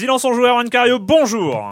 Silence en joueur, Juan Cario, bonjour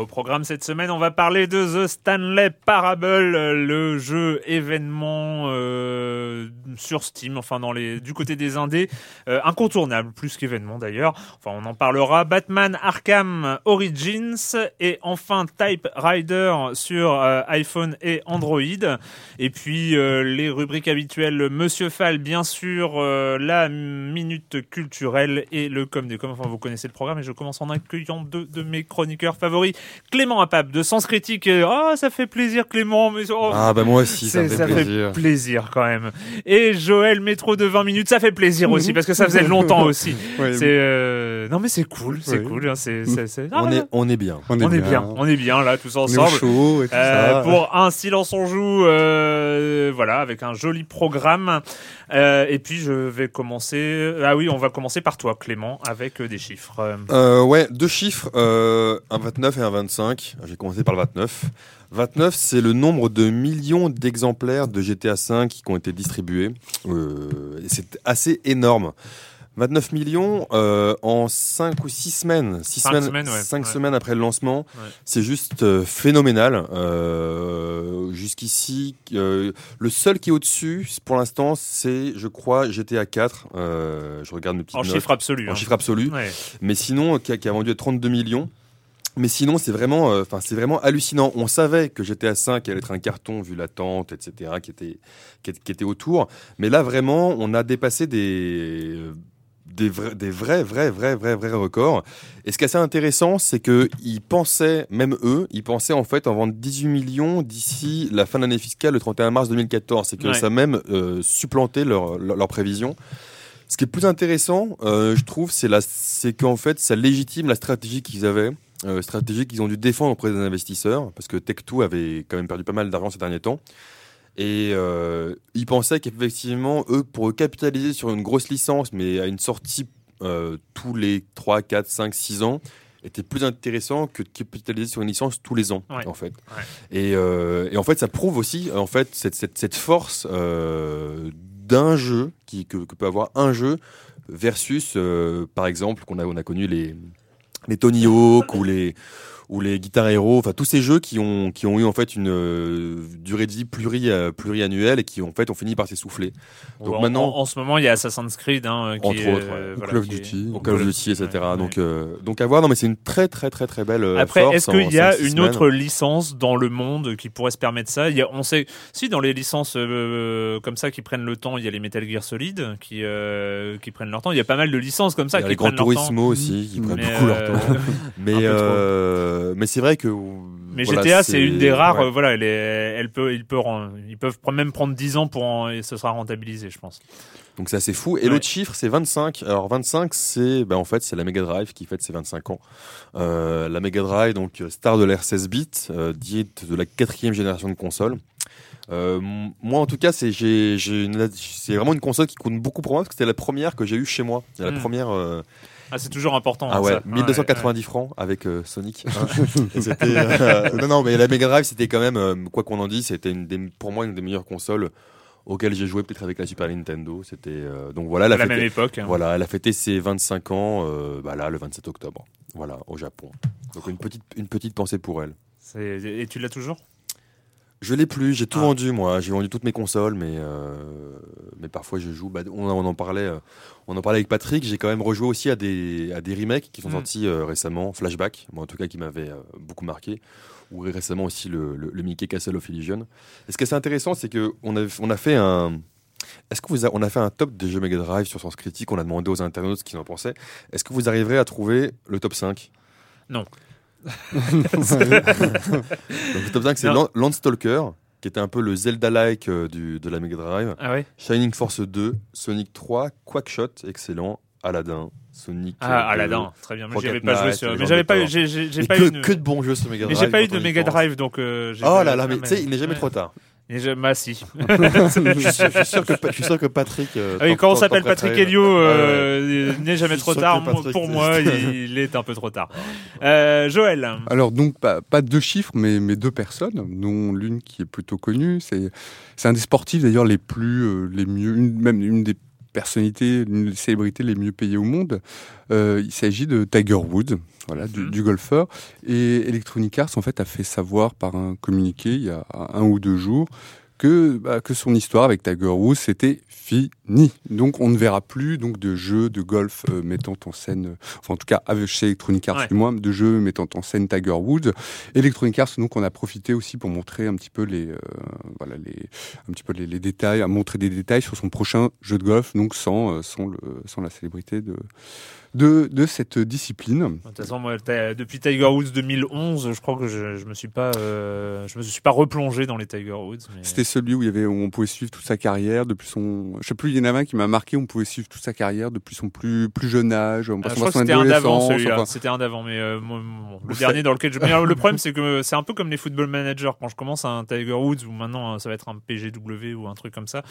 Au programme cette semaine, on va parler de The Stanley Parable, le jeu événement euh, sur Steam, enfin dans les du côté des indés, euh, incontournable plus qu'événement d'ailleurs. Enfin, on en parlera. Batman Arkham Origins et enfin Type Rider sur euh, iPhone et Android. Et puis les rubriques habituelles, Monsieur Fall bien sûr, la minute culturelle et le com des com. Enfin, vous connaissez le programme et je commence en accueillant deux de mes chroniqueurs favoris. Clément Apap de Sens Critique. Oh, ça fait plaisir Clément. Mais oh, Ah bah moi aussi, ça me c'est- fait plaisir. plaisir quand même. Et Joël Métro de 20 minutes, ça fait plaisir aussi parce que ça faisait longtemps aussi. Ouais, C'est euh, non mais c'est cool, c'est cool. hein, C'est c'est- c'est- Ah, on, est, on est bien. on est bien, on est bien là tous On est au ensemble. chaud et tout Euh, ça. pour un silence on joue, euh, voilà, avec un joli programme. Euh, et puis je vais commencer. Ah oui, on va commencer par toi, Clément, avec euh, des chiffres. Euh, Euh, ouais, deux chiffres, euh, un 29 et un 25. J'ai commencé par le 29. 29, c'est le nombre de millions d'exemplaires de GTA V qui ont été distribués. Euh, c'est assez énorme. 29 millions euh, en 5 ou 6 semaines. 6 Cinq semaines, semaines, ouais. cinq Ouais. semaines après le lancement. Ouais. C'est juste euh, phénoménal. Euh, Jusqu'ici, le seul qui est au-dessus, pour l'instant, c'est, je crois, GTA 4. Euh, je regarde mes petites en notes. chiffre absolu. En hein. chiffre absolu. Mais sinon, qui a, qui a vendu à 32 millions. Mais sinon, c'est vraiment, euh, enfin, c'est vraiment hallucinant. On savait que GTA 5 allait être un carton vu l'attente, etc., qui était, qui, était autour. Mais là, vraiment, on a dépassé des, euh, des vrais, des vrais, vrais, vrais, vrais, vrais records. Et ce qui est assez intéressant, c'est que ils pensaient, même eux, ils pensaient en fait en vendre 18 millions d'ici la fin de l'année fiscale, le 31 mars 2014. C'est que Ouais. ça a même euh, supplanté leur, leur, leur prévision. Ce qui est plus intéressant, euh, je trouve, c'est qu'en fait, ça légitime la stratégie qu'ils avaient, euh, stratégie qu'ils ont dû défendre auprès des investisseurs, parce que Tech2 avait quand même perdu pas mal d'argent ces derniers temps. Et euh, ils pensaient qu'effectivement, eux, pour capitaliser sur une grosse licence, mais à une sortie euh, tous les 3, 4, 5, 6 ans, était plus intéressant que de capitaliser sur une licence tous les ans, Ouais. en fait. Ouais. Et, euh, et en fait, ça prouve aussi en fait cette, cette, cette force d'un jeu qui, que, que peut avoir un jeu versus, par exemple, qu'on a, on a connu les, les Tony Hawk ou les ou les Guitar Hero, enfin tous ces jeux qui ont qui ont eu en fait une euh, durée de vie pluri, euh, pluriannuelle et qui en fait ont fini par s'essouffler. Donc en, maintenant- en, en ce moment, il y a Assassin's Creed, hein, qui Entre est, autres, ouais. voilà, Call of Duty. Call of Duty, etc. Ouais. Donc euh, donc à voir. Non mais c'est une très très très très belle. Après, est-ce qu'il y a une semaines. autre licence dans le monde qui pourrait se permettre ça? Il y a, On sait, si dans les licences comme ça qui prennent le temps, il y a les Metal Gear Solid qui qui prennent leur temps. Il y a pas mal de licences comme ça Il y a qui les Gran prennent leur temps. Turismo aussi qui prennent beaucoup leur temps. Mais. Euh, mais c'est vrai que. Mais voilà, GTA, c'est une des rares. ouais. euh, voilà, elle, est, elle peut, il peut, ren- ils peuvent même prendre 10 ans pour en- et ce sera rentabilisé, je pense. Donc c'est assez fou. Et Ouais. l'autre chiffre, c'est 25. Alors 25, c'est ben, en fait c'est la Mega Drive qui fête ses 25 ans. Euh, la Mega Drive, donc euh, star de l'ère 16 bits, dite de la quatrième génération de consoles. Euh, moi en tout cas, c'est j'ai, j'ai une- c'est vraiment une console qui compte beaucoup pour moi parce que c'était la première que j'ai eue chez moi. C'est la Mm. première. euh, Ah, c'est toujours important. ah hein, ouais, ça. 1290 francs avec euh, Sonic. hein. Euh, non non, mais la Mega Drive, c'était quand même euh, quoi qu'on en dise, c'était une des, pour moi une des meilleures consoles auxquelles j'ai joué peut-être avec la Super Nintendo. C'était euh, donc voilà, la même époque. hein. voilà, elle a fêté ses 25 ans, euh, bah là, le 27 octobre. Voilà, au Japon. Donc une petite, une petite pensée pour elle. C'est- Et tu l'as toujours? Je l'ai plus, j'ai tout Ah. vendu moi. J'ai vendu toutes mes consoles, mais euh, mais parfois je joue. Bah, on, on en parlait, euh, on en parlait avec Patrick. J'ai quand même rejoué aussi à des à des remakes qui sont Mm. sortis euh, récemment, Flashback, moi en tout cas qui m'avait beaucoup marqué. Ou récemment aussi le, le, le Mickey Castle of Illusion. Et ce qui est assez intéressant, c'est que on a on a fait un est-ce que vous a- on a fait un top des jeux Mega Drive sur Sens Critique? On a demandé aux internautes ce qu'ils en pensaient. Est-ce que vous arriverez à trouver le top 5 Non. Le top 5, c'est Landstalker, qui était un peu le Zelda-like euh, de la Mega Drive. Ah ouais? Shining Force 2, Sonic 3, Quackshot, excellent, Aladdin, Sonic. Ah, euh, Aladdin, très bien. Mais Rocket j'y avais pas joué sur. Mais j'avais pas. J'ai Mais pas que, eu. une- que de bons jeux sur Mega Mais Drive. j'ai pas eu de Mega. Drive donc. euh, Oh là là, mais mais- tu sais, il n'est jamais mais- trop tard. Et je, bah si. je, suis sûr que, je suis sûr que Patrick. Euh, ah oui, quand on s'appelle Patrick Helio, euh, n'est jamais trop tard. Pour moi, il, est un peu trop tard. Euh, Joël. Alors donc pas, pas deux chiffres, mais, mais deux personnes, dont l'une qui est plutôt connue. C'est c'est un des sportifs d'ailleurs les plus euh, les mieux, même une des personnalités, une des célébrités les mieux payées au monde. Euh, il s'agit de Tiger Woods, voilà, du, mhm. du, golfeur. Et Electronic Arts, en fait, a fait savoir par un communiqué il y a un ou deux jours que, bah, que son histoire avec Tiger Woods c'était fini. Donc on ne verra plus donc de jeux de golf euh, mettant en scène, euh, enfin en tout cas chez Electronic Arts du moins, de jeux mettant en scène Tiger Woods. Electronic Arts donc on a profité aussi pour montrer un petit peu les euh, voilà les un petit peu les, les, détails, à montrer des détails sur son prochain jeu de golf donc sans sans le sans la célébrité de de, de cette discipline. De toute façon, moi, depuis Tiger Woods 2011, je crois que je, je me suis pas, euh, je me suis pas replongé dans les Tiger Woods. C'était celui où il y avait, où on pouvait suivre toute sa carrière depuis son, je sais plus, il y en avait un qui m'a marqué, on pouvait suivre toute sa carrière depuis son plus plus jeune âge. Ah, je crois que c'était un d'avant celui-là. C'était un d'avant, mais euh, le dernier dans lequel je. le problème, c'est que c'est un peu comme les football managers. Quand je commence un Tiger Woods ou maintenant ça va être un PGW ou un truc comme ça,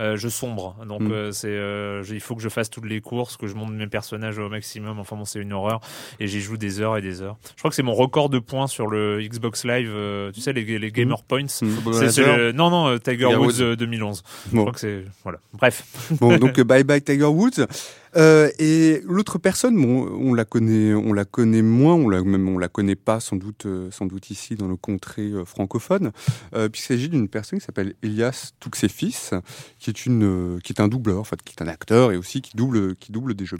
euh, je sombre. Donc mm. euh, c'est, euh, il faut que je fasse toutes les courses, que je monte mes personnages au maximum. Enfin bon, c'est une horreur. Et j'y joue des heures et des heures. Je crois que c'est mon record de points sur le Xbox Live. Euh, tu sais, les, les Gamer mm. Points. Mm. C'est non, non, euh, Tiger Woods 2011. Je crois que c'est voilà. Bref. Bon, donc bye bye Tiger Woods. Euh, et l'autre personne, bon, on la connaît, on la connaît moins, on la même on la connaît pas sans doute, euh, sans doute ici dans le contrée euh, francophone, euh, puisqu'il s'agit d'une personne qui s'appelle Elias Touxefis, qui est une, euh, qui est un doubleur, en fait, qui est un acteur et aussi qui double, qui double des jeux.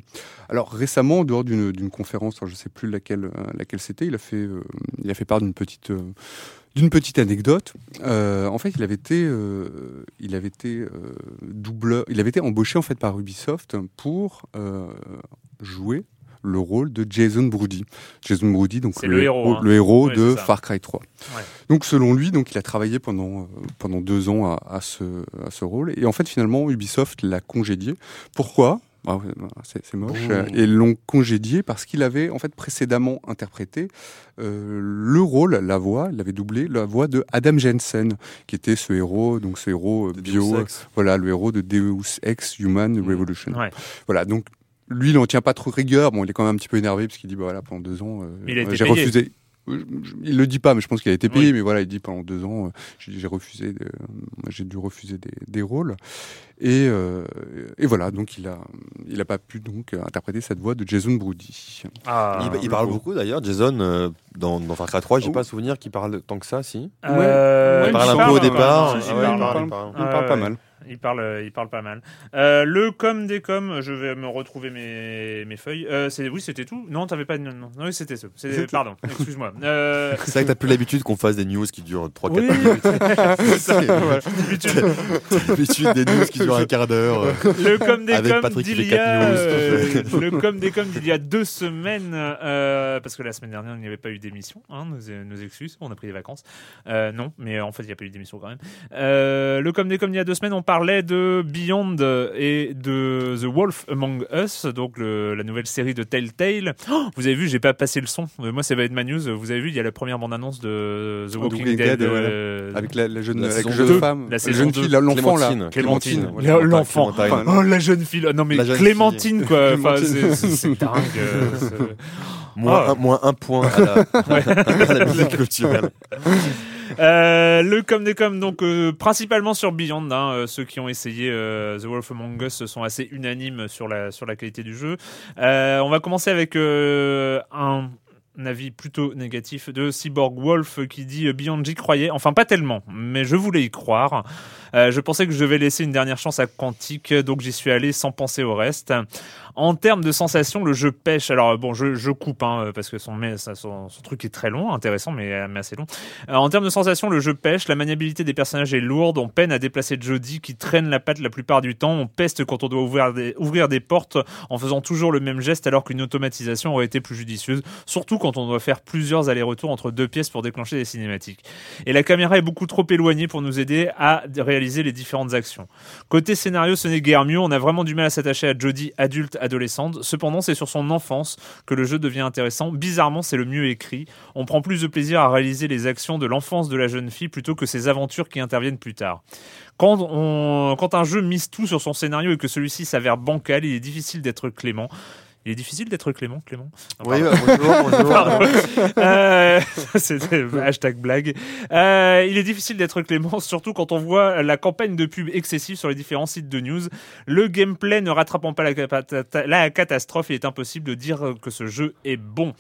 Alors récemment, en dehors d'une conférence, alors je sais plus laquelle, laquelle c'était, il a fait, il a fait part d'une petite d'une petite anecdote, euh, en fait, il avait été, euh, il avait été euh, doubleur, il avait été embauché en fait par Ubisoft pour jouer le rôle de Jason Brody. Jason Brody, donc le, héros, le héros hein. de Far Cry 3. Donc selon lui, donc il a travaillé pendant pendant deux ans à, à, ce à ce rôle et en fait finalement Ubisoft l'a congédié. Pourquoi? Ah c'est moche. Et l'ont congédié parce qu'il avait en fait précédemment interprété euh, le rôle, la voix, il avait doublé la voix de Adam Jensen, qui était ce héros, donc ce héros euh, bio, voilà, le héros de Deus Ex Human mmh. Revolution. Voilà, donc lui, il n'en tient pas trop rigueur. Bon, il est quand même un petit peu énervé parce qu'il dit, bah voilà, pendant deux ans, euh, j'ai refusé. Il le dit pas, mais je pense qu'il a été payé. Mais voilà, il dit pendant deux ans, j'ai refusé, j'ai dû refuser des, des rôles. Et, euh, et, voilà, donc il a, il a pas pu donc interpréter cette voix de Jason Brody. Ah, il, parle beaucoup d'ailleurs, Jason, euh, dans, dans Far Cry 3, j'ai oh. pas souvenir qu'il parle tant que ça, si. Euh, il parle un peu au départ. il, parle, pas mal il parle, euh, il parle pas mal. Euh, le com des com, je vais me retrouver mes, mes feuilles. Euh, oui, c'était tout. Non, t'avais pas. Non, non, oui, c'était ça. Pardon, excuse-moi. Euh... C'est vrai que t'as plus l'habitude qu'on fasse des news qui durent 3-4 oui. minutes. c'est ça. L'habitude des news qui durent un quart d'heure. Le com des com d'il y a. le com des com d'il y a deux semaines, parce que la semaine dernière il n'y avait pas eu d'émission. Hein, nos, nos, excuses, on a pris des vacances. non, mais en fait il n'y a pas eu d'émission quand même. le com des com d'il y a deux semaines, on parlait de Beyond et de The Wolf Among Us, donc le, la nouvelle série de Telltale. Oh, vous avez vu, j'ai pas passé le son. Euh, moi, ça va être ma news. Vous avez vu, il y a la première bande-annonce de The Walking, Dead, euh, avec la, la jeune, la avec jeune femme, la, jeune fille, l'enfant là, Clémentine, l'enfant. Oh, la jeune fille. Non mais Clémentine quoi. Enfin, c'est dingue. Euh, moins, oh. un, moins un point à la, ouais. à la musique culturelle. Euh, le com des com, donc euh, principalement sur Beyond. Hein, euh, ceux qui ont essayé The Wolf Among Us sont assez unanimes sur la sur la qualité du jeu. on va commencer avec un avis plutôt négatif de Cyborg Wolf qui dit Beyond j'y croyais, enfin pas tellement, mais je voulais y croire. Je pensais que je devais laisser une dernière chance à Quantic, donc j'y suis allé sans penser au reste. En termes de sensations, le jeu pêche. Alors bon, je, coupe hein, parce que son, truc est très long, intéressant mais, mais assez long. Euh, en termes de sensations, le jeu pêche. La maniabilité des personnages est lourde. On peine à déplacer Jody qui traîne la patte la plupart du temps. On peste quand on doit ouvrir des, ouvrir des portes en faisant toujours le même geste alors qu'une automatisation aurait été plus judicieuse. Surtout quand on doit faire plusieurs allers-retours entre deux pièces pour déclencher des cinématiques. Et la caméra est beaucoup trop éloignée pour nous aider à réaliser les différentes actions. Côté scénario, ce n'est guère mieux, on a vraiment du mal à s'attacher à Jodie adulte, adolescente. Cependant, c'est sur son enfance que le jeu devient intéressant. Bizarrement, c'est le mieux écrit. On prend plus de plaisir à réaliser les actions de l'enfance de la jeune fille plutôt que ses aventures qui interviennent plus tard. Quand, on, quand un jeu mise tout sur son scénario et que celui-ci s'avère bancal, il est difficile d'être clément. Il est difficile d'être Clément, Clément. Non, oui, bonjour, bonjour. euh, C'était hashtag blague. Euh, il est difficile d'être Clément, surtout quand on voit la campagne de pub excessive sur les différents sites de news. Le gameplay ne rattrapant pas la, la catastrophe, il est impossible de dire que ce jeu est bon.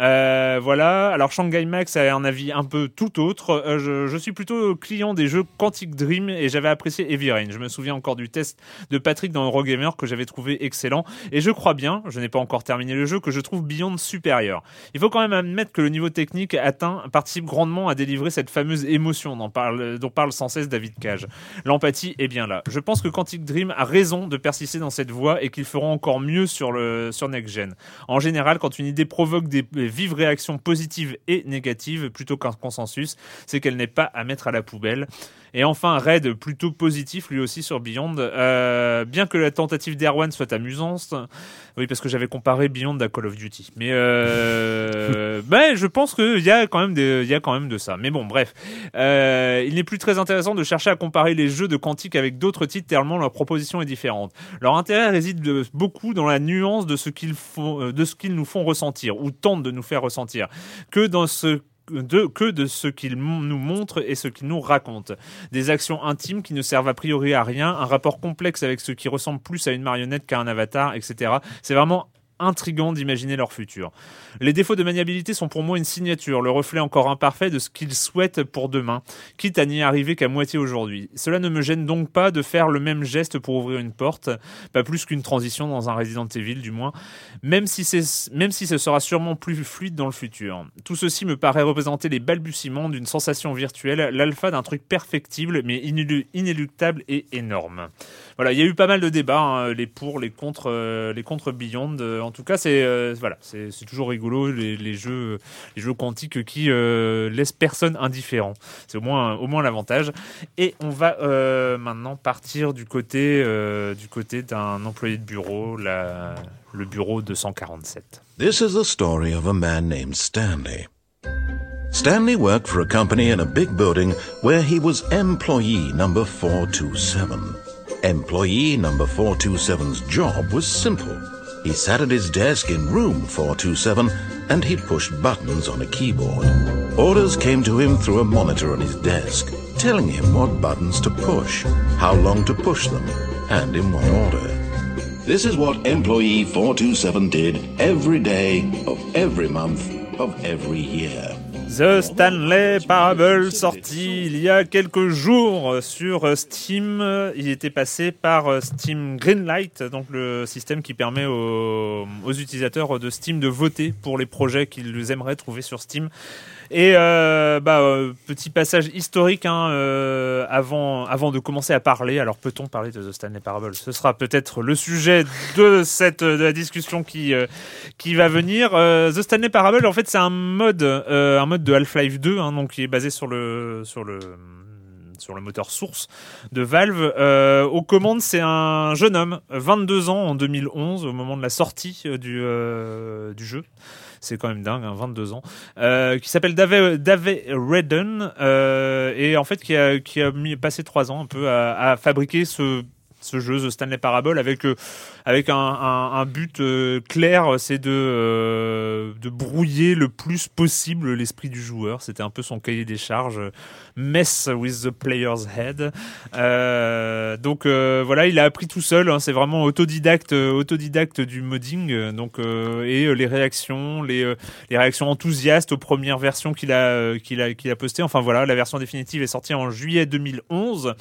Euh, voilà. Alors Shanghai Max a un avis un peu tout autre. Euh, je, je, suis plutôt client des jeux Quantic Dream et j'avais apprécié Heavy Rain. Je me souviens encore du test de Patrick dans Eurogamer que j'avais trouvé excellent. Et je crois bien, je n'ai pas encore terminé le jeu, que je trouve Beyond supérieur. Il faut quand même admettre que le niveau technique atteint participe grandement à délivrer cette fameuse émotion dont parle, dont parle sans cesse David Cage. L'empathie est bien là. Je pense que Quantic Dream a raison de persister dans cette voie et qu'ils feront encore mieux sur le sur Next Gen. En général, quand une idée provoque des vive réaction positive et négative plutôt qu'un consensus, c'est qu'elle n'est pas à mettre à la poubelle. Et enfin, Red, plutôt positif lui aussi sur Beyond. Euh, bien que la tentative d'Erwan soit amusante, oui, parce que j'avais comparé Beyond à Call of Duty. Mais euh, ben, je pense qu'il y a quand même des, il y a quand même de ça. Mais bon, bref, euh, il n'est plus très intéressant de chercher à comparer les jeux de Quantic avec d'autres titres tellement leur proposition est différente. Leur intérêt réside beaucoup dans la nuance de ce qu'ils font, de ce qu'ils nous font ressentir ou tentent de nous faire ressentir, que dans ce de, que de ce qu'il nous montre et ce qu'il nous raconte. Des actions intimes qui ne servent a priori à rien, un rapport complexe avec ce qui ressemble plus à une marionnette qu'à un avatar, etc. C'est vraiment intrigant d'imaginer leur futur. Les défauts de maniabilité sont pour moi une signature, le reflet encore imparfait de ce qu'ils souhaitent pour demain, quitte à n'y arriver qu'à moitié aujourd'hui. Cela ne me gêne donc pas de faire le même geste pour ouvrir une porte, pas plus qu'une transition dans un Resident Evil du moins, même si, même si ce sera sûrement plus fluide dans le futur. Tout ceci me paraît représenter les balbutiements d'une sensation virtuelle, l'alpha d'un truc perfectible mais inéluctable et énorme. Voilà, il y a eu pas mal de débats, hein, les pour, les contre, euh, les contre Beyond. Euh, en tout cas, c'est euh, voilà, c'est toujours rigolo les, les, jeux, les jeux quantiques qui laissent personne indifférent. C'est au moins, au moins l'avantage. Et on va maintenant partir du côté, du côté d'un employé de bureau, la, le bureau 247. This is the story of a man named Stanley. Stanley worked for a company in a big building where he was employee number 427. Employee number 427's job was simple. He sat at his desk in room 427 and he pushed buttons on a keyboard. Orders came to him through a monitor on his desk, telling him what buttons to push, how long to push them, and in what order. This is what Employee 427 did every day of every month of every year. The Stanley Parable sorti il y a quelques jours sur Steam. Il était passé par Steam Greenlight, donc le système qui permet aux, utilisateurs de Steam de voter pour les projets qu'ils aimeraient trouver sur Steam. Et euh, bah, euh, petit passage historique hein, euh, avant, avant de commencer à parler. Alors peut-on parler de The Stanley Parable? Ce sera peut-être le sujet de cette de la discussion qui qui va venir. The Stanley Parable, en fait, c'est un mode un mode de Half-Life 2, hein, donc qui est basé sur le sur le sur le moteur source de Valve. Aux commandes, c'est un jeune homme, 22 ans en 2011, au moment de la sortie du, du jeu c'est quand même dingue, hein, 22 ans, euh, qui s'appelle Dave, Redden, euh, et en fait qui a, qui a passé trois ans un peu à, à fabriquer ce ce jeu The Stanley Parable avec euh, avec un, but euh, clair c'est de euh, de brouiller le plus possible l'esprit du joueur. C'était un peu son cahier des charges. Mess with the player's head. Donc voilà il a appris tout seul hein, c'est vraiment autodidacte autodidacte du modding. Donc et les réactions les réactions enthousiastes aux premières versions qu'il a qu'il a qu'il a postées. Enfin voilà la version définitive est sortie en juillet 2011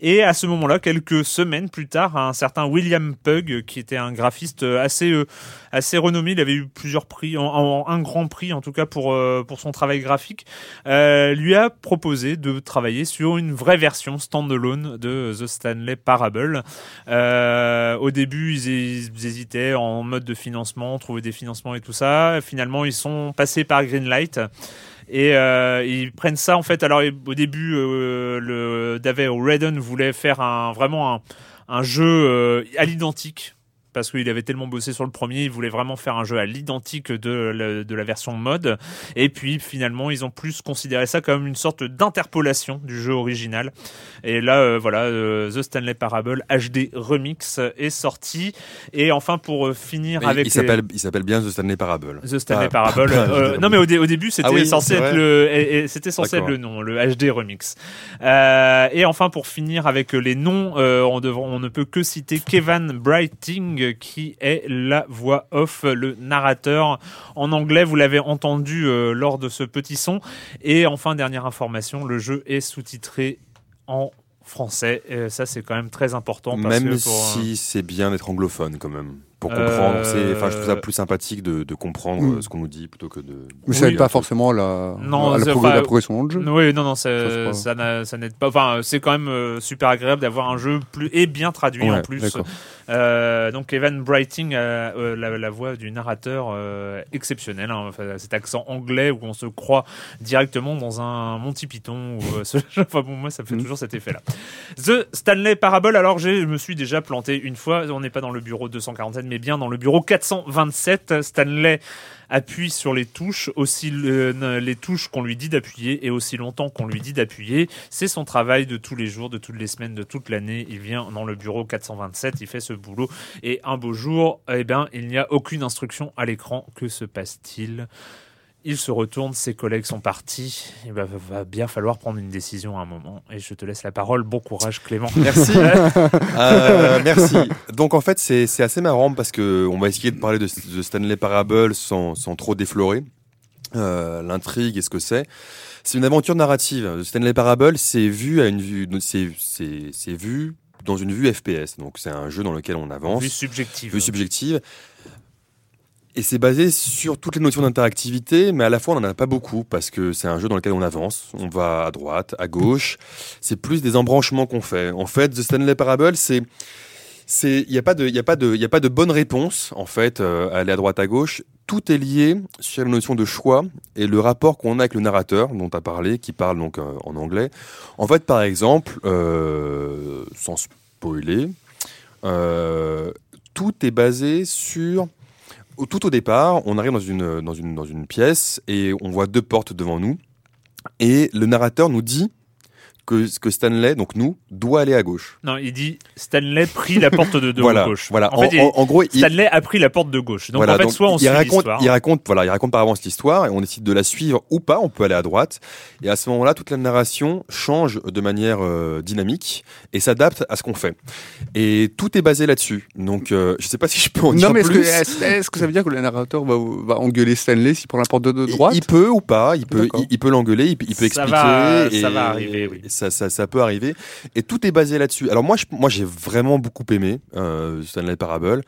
et à ce moment-là quelques semaines plus tard un certain William Pug, qui était un graphiste assez euh, assez renommé. Il avait eu plusieurs prix, un grand prix en tout cas pour euh, pour son travail graphique. Euh, lui a proposé de travailler sur une vraie version standalone de The Stanley Parable. au début, ils, hésitaient en mode de financement, trouver des financements et tout ça. Finalement, ils sont passés par Greenlight. Et euh, ils prennent ça en fait. Alors au début, euh, le David Redden voulait faire un vraiment un, jeu euh, à l'identique parce qu'il avait tellement bossé sur le premier, il voulait vraiment faire un jeu à l'identique de, la- de la version mode. Et puis finalement, ils ont plus considéré ça comme une sorte d'interpolation du jeu original. Et là, euh, voilà, euh, The Stanley Parable HD Remix est sorti. Et enfin, pour euh, finir Mais avec il les- s'appelle il s'appelle bien The Stanley Parable. The Stanley Pas- Parable. non, mais au, dé- au début, c'était Ah oui, censé être le, et- et c'était censé être D'accord. le nom, le HD remix. Et enfin, pour finir avec les noms, on, on ne peut que citer Kevin Brighting, qui est la voix off, le narrateur en anglais. Vous l'avez entendu euh, lors de ce petit son. Et enfin, dernière information, le jeu est sous-titré en français. Et ça, c'est quand même très important. Parce Même que pour, euh, si c'est bien d'être anglophone quand même. Pour Euh, comprendre, c'est, enfin, je trouve ça plus sympathique de, de comprendre Mm. euh, ce qu'on nous dit plutôt que de. Mais ça Oui. n'aide pas forcément à la, Non, la, la progression dans le jeu. Oui, non, non, Ça, ça, n'aide pas. Enfin, c'est quand même euh, super agréable d'avoir un jeu plus et bien traduit en plus. Euh, donc Evan Brighting a euh, la, la voix du narrateur euh, exceptionnel. hein. Enfin, cet accent anglais où on se croit directement dans un Monty Python. Ou, euh, ce- enfin bon, moi, ça fait Mhm. toujours cet effet-là. The Stanley Parable. Alors, j'ai- je me suis déjà planté une fois. On n'est pas dans le bureau 247, mais bien dans le bureau 427. Stanley appuie sur les touches, aussi le- les touches qu'on lui dit d'appuyer et aussi longtemps qu'on lui dit d'appuyer. C'est son travail de tous les jours, de toutes les semaines, de toute l'année. Il vient dans le bureau 427, il fait ce boulot et un beau jour, eh ben, il n'y a aucune instruction à l'écran. Que se passe-t-il? Il se retourne, ses collègues sont partis. Il va, va bien falloir prendre une décision à un moment. Et je te laisse la parole. Bon courage, Clément. Merci. Euh, merci. Donc en fait, c'est c'est assez marrant parce que on va essayer de parler de, de Stanley Parable sans, sans trop déflorer euh, l'intrigue et ce que c'est. C'est une aventure narrative. Stanley Parable, c'est vu à une vue, c'est c'est c'est vu dans une vue FPS. Donc c'est un jeu dans lequel on avance, Vue subjective. vue subjective. Et c'est basé sur toutes les notions d'interactivité, mais à la fois on n'en a pas beaucoup parce que c'est un jeu dans lequel on avance, on va à droite, à gauche. C'est plus des embranchements qu'on fait. En fait, The Stanley Parable, c'est il y a pas de y a pas de y a pas de bonne réponse en fait euh, à aller à droite à gauche. Tout est lié sur la notion de choix et le rapport qu'on a avec le narrateur dont tu as parlé, qui parle donc euh, en anglais. En fait, par exemple, euh, sans spoiler, tout est basé sur tout au départ, on arrive dans une, pièce et on voit deux portes devant nous. Et le narrateur nous dit que, que Stanley, donc nous, doit aller à gauche. Non, il dit Stanley prit la porte de, de voilà, gauche. voilà. En fait, il- en gros, il, Stanley a pris la porte de gauche. Donc voilà, en fait, donc, soit on il suit raconte, l'histoire. il raconte, voilà, il raconte par avance l'histoire et on décide de la suivre ou pas. On peut aller à droite et à ce moment-là, toute la narration change de manière euh, dynamique et s'adapte à ce qu'on fait. Et tout est basé là-dessus. Donc, euh, je sais pas si je peux en dire Non, mais est-ce que, plus. est-ce- est-ce que ça veut dire que le narrateur va, va engueuler Stanley s'il prend la porte de, droite Il peut ou pas, il peut, il, il peut l'engueuler, il, peut- il peut Ça expliquer. va- et, ça va arriver, oui. et Ça, ça, ça peut arriver. Et tout est basé là-dessus. Alors moi, je, moi, j'ai vraiment beaucoup aimé euh, Stanley Parable.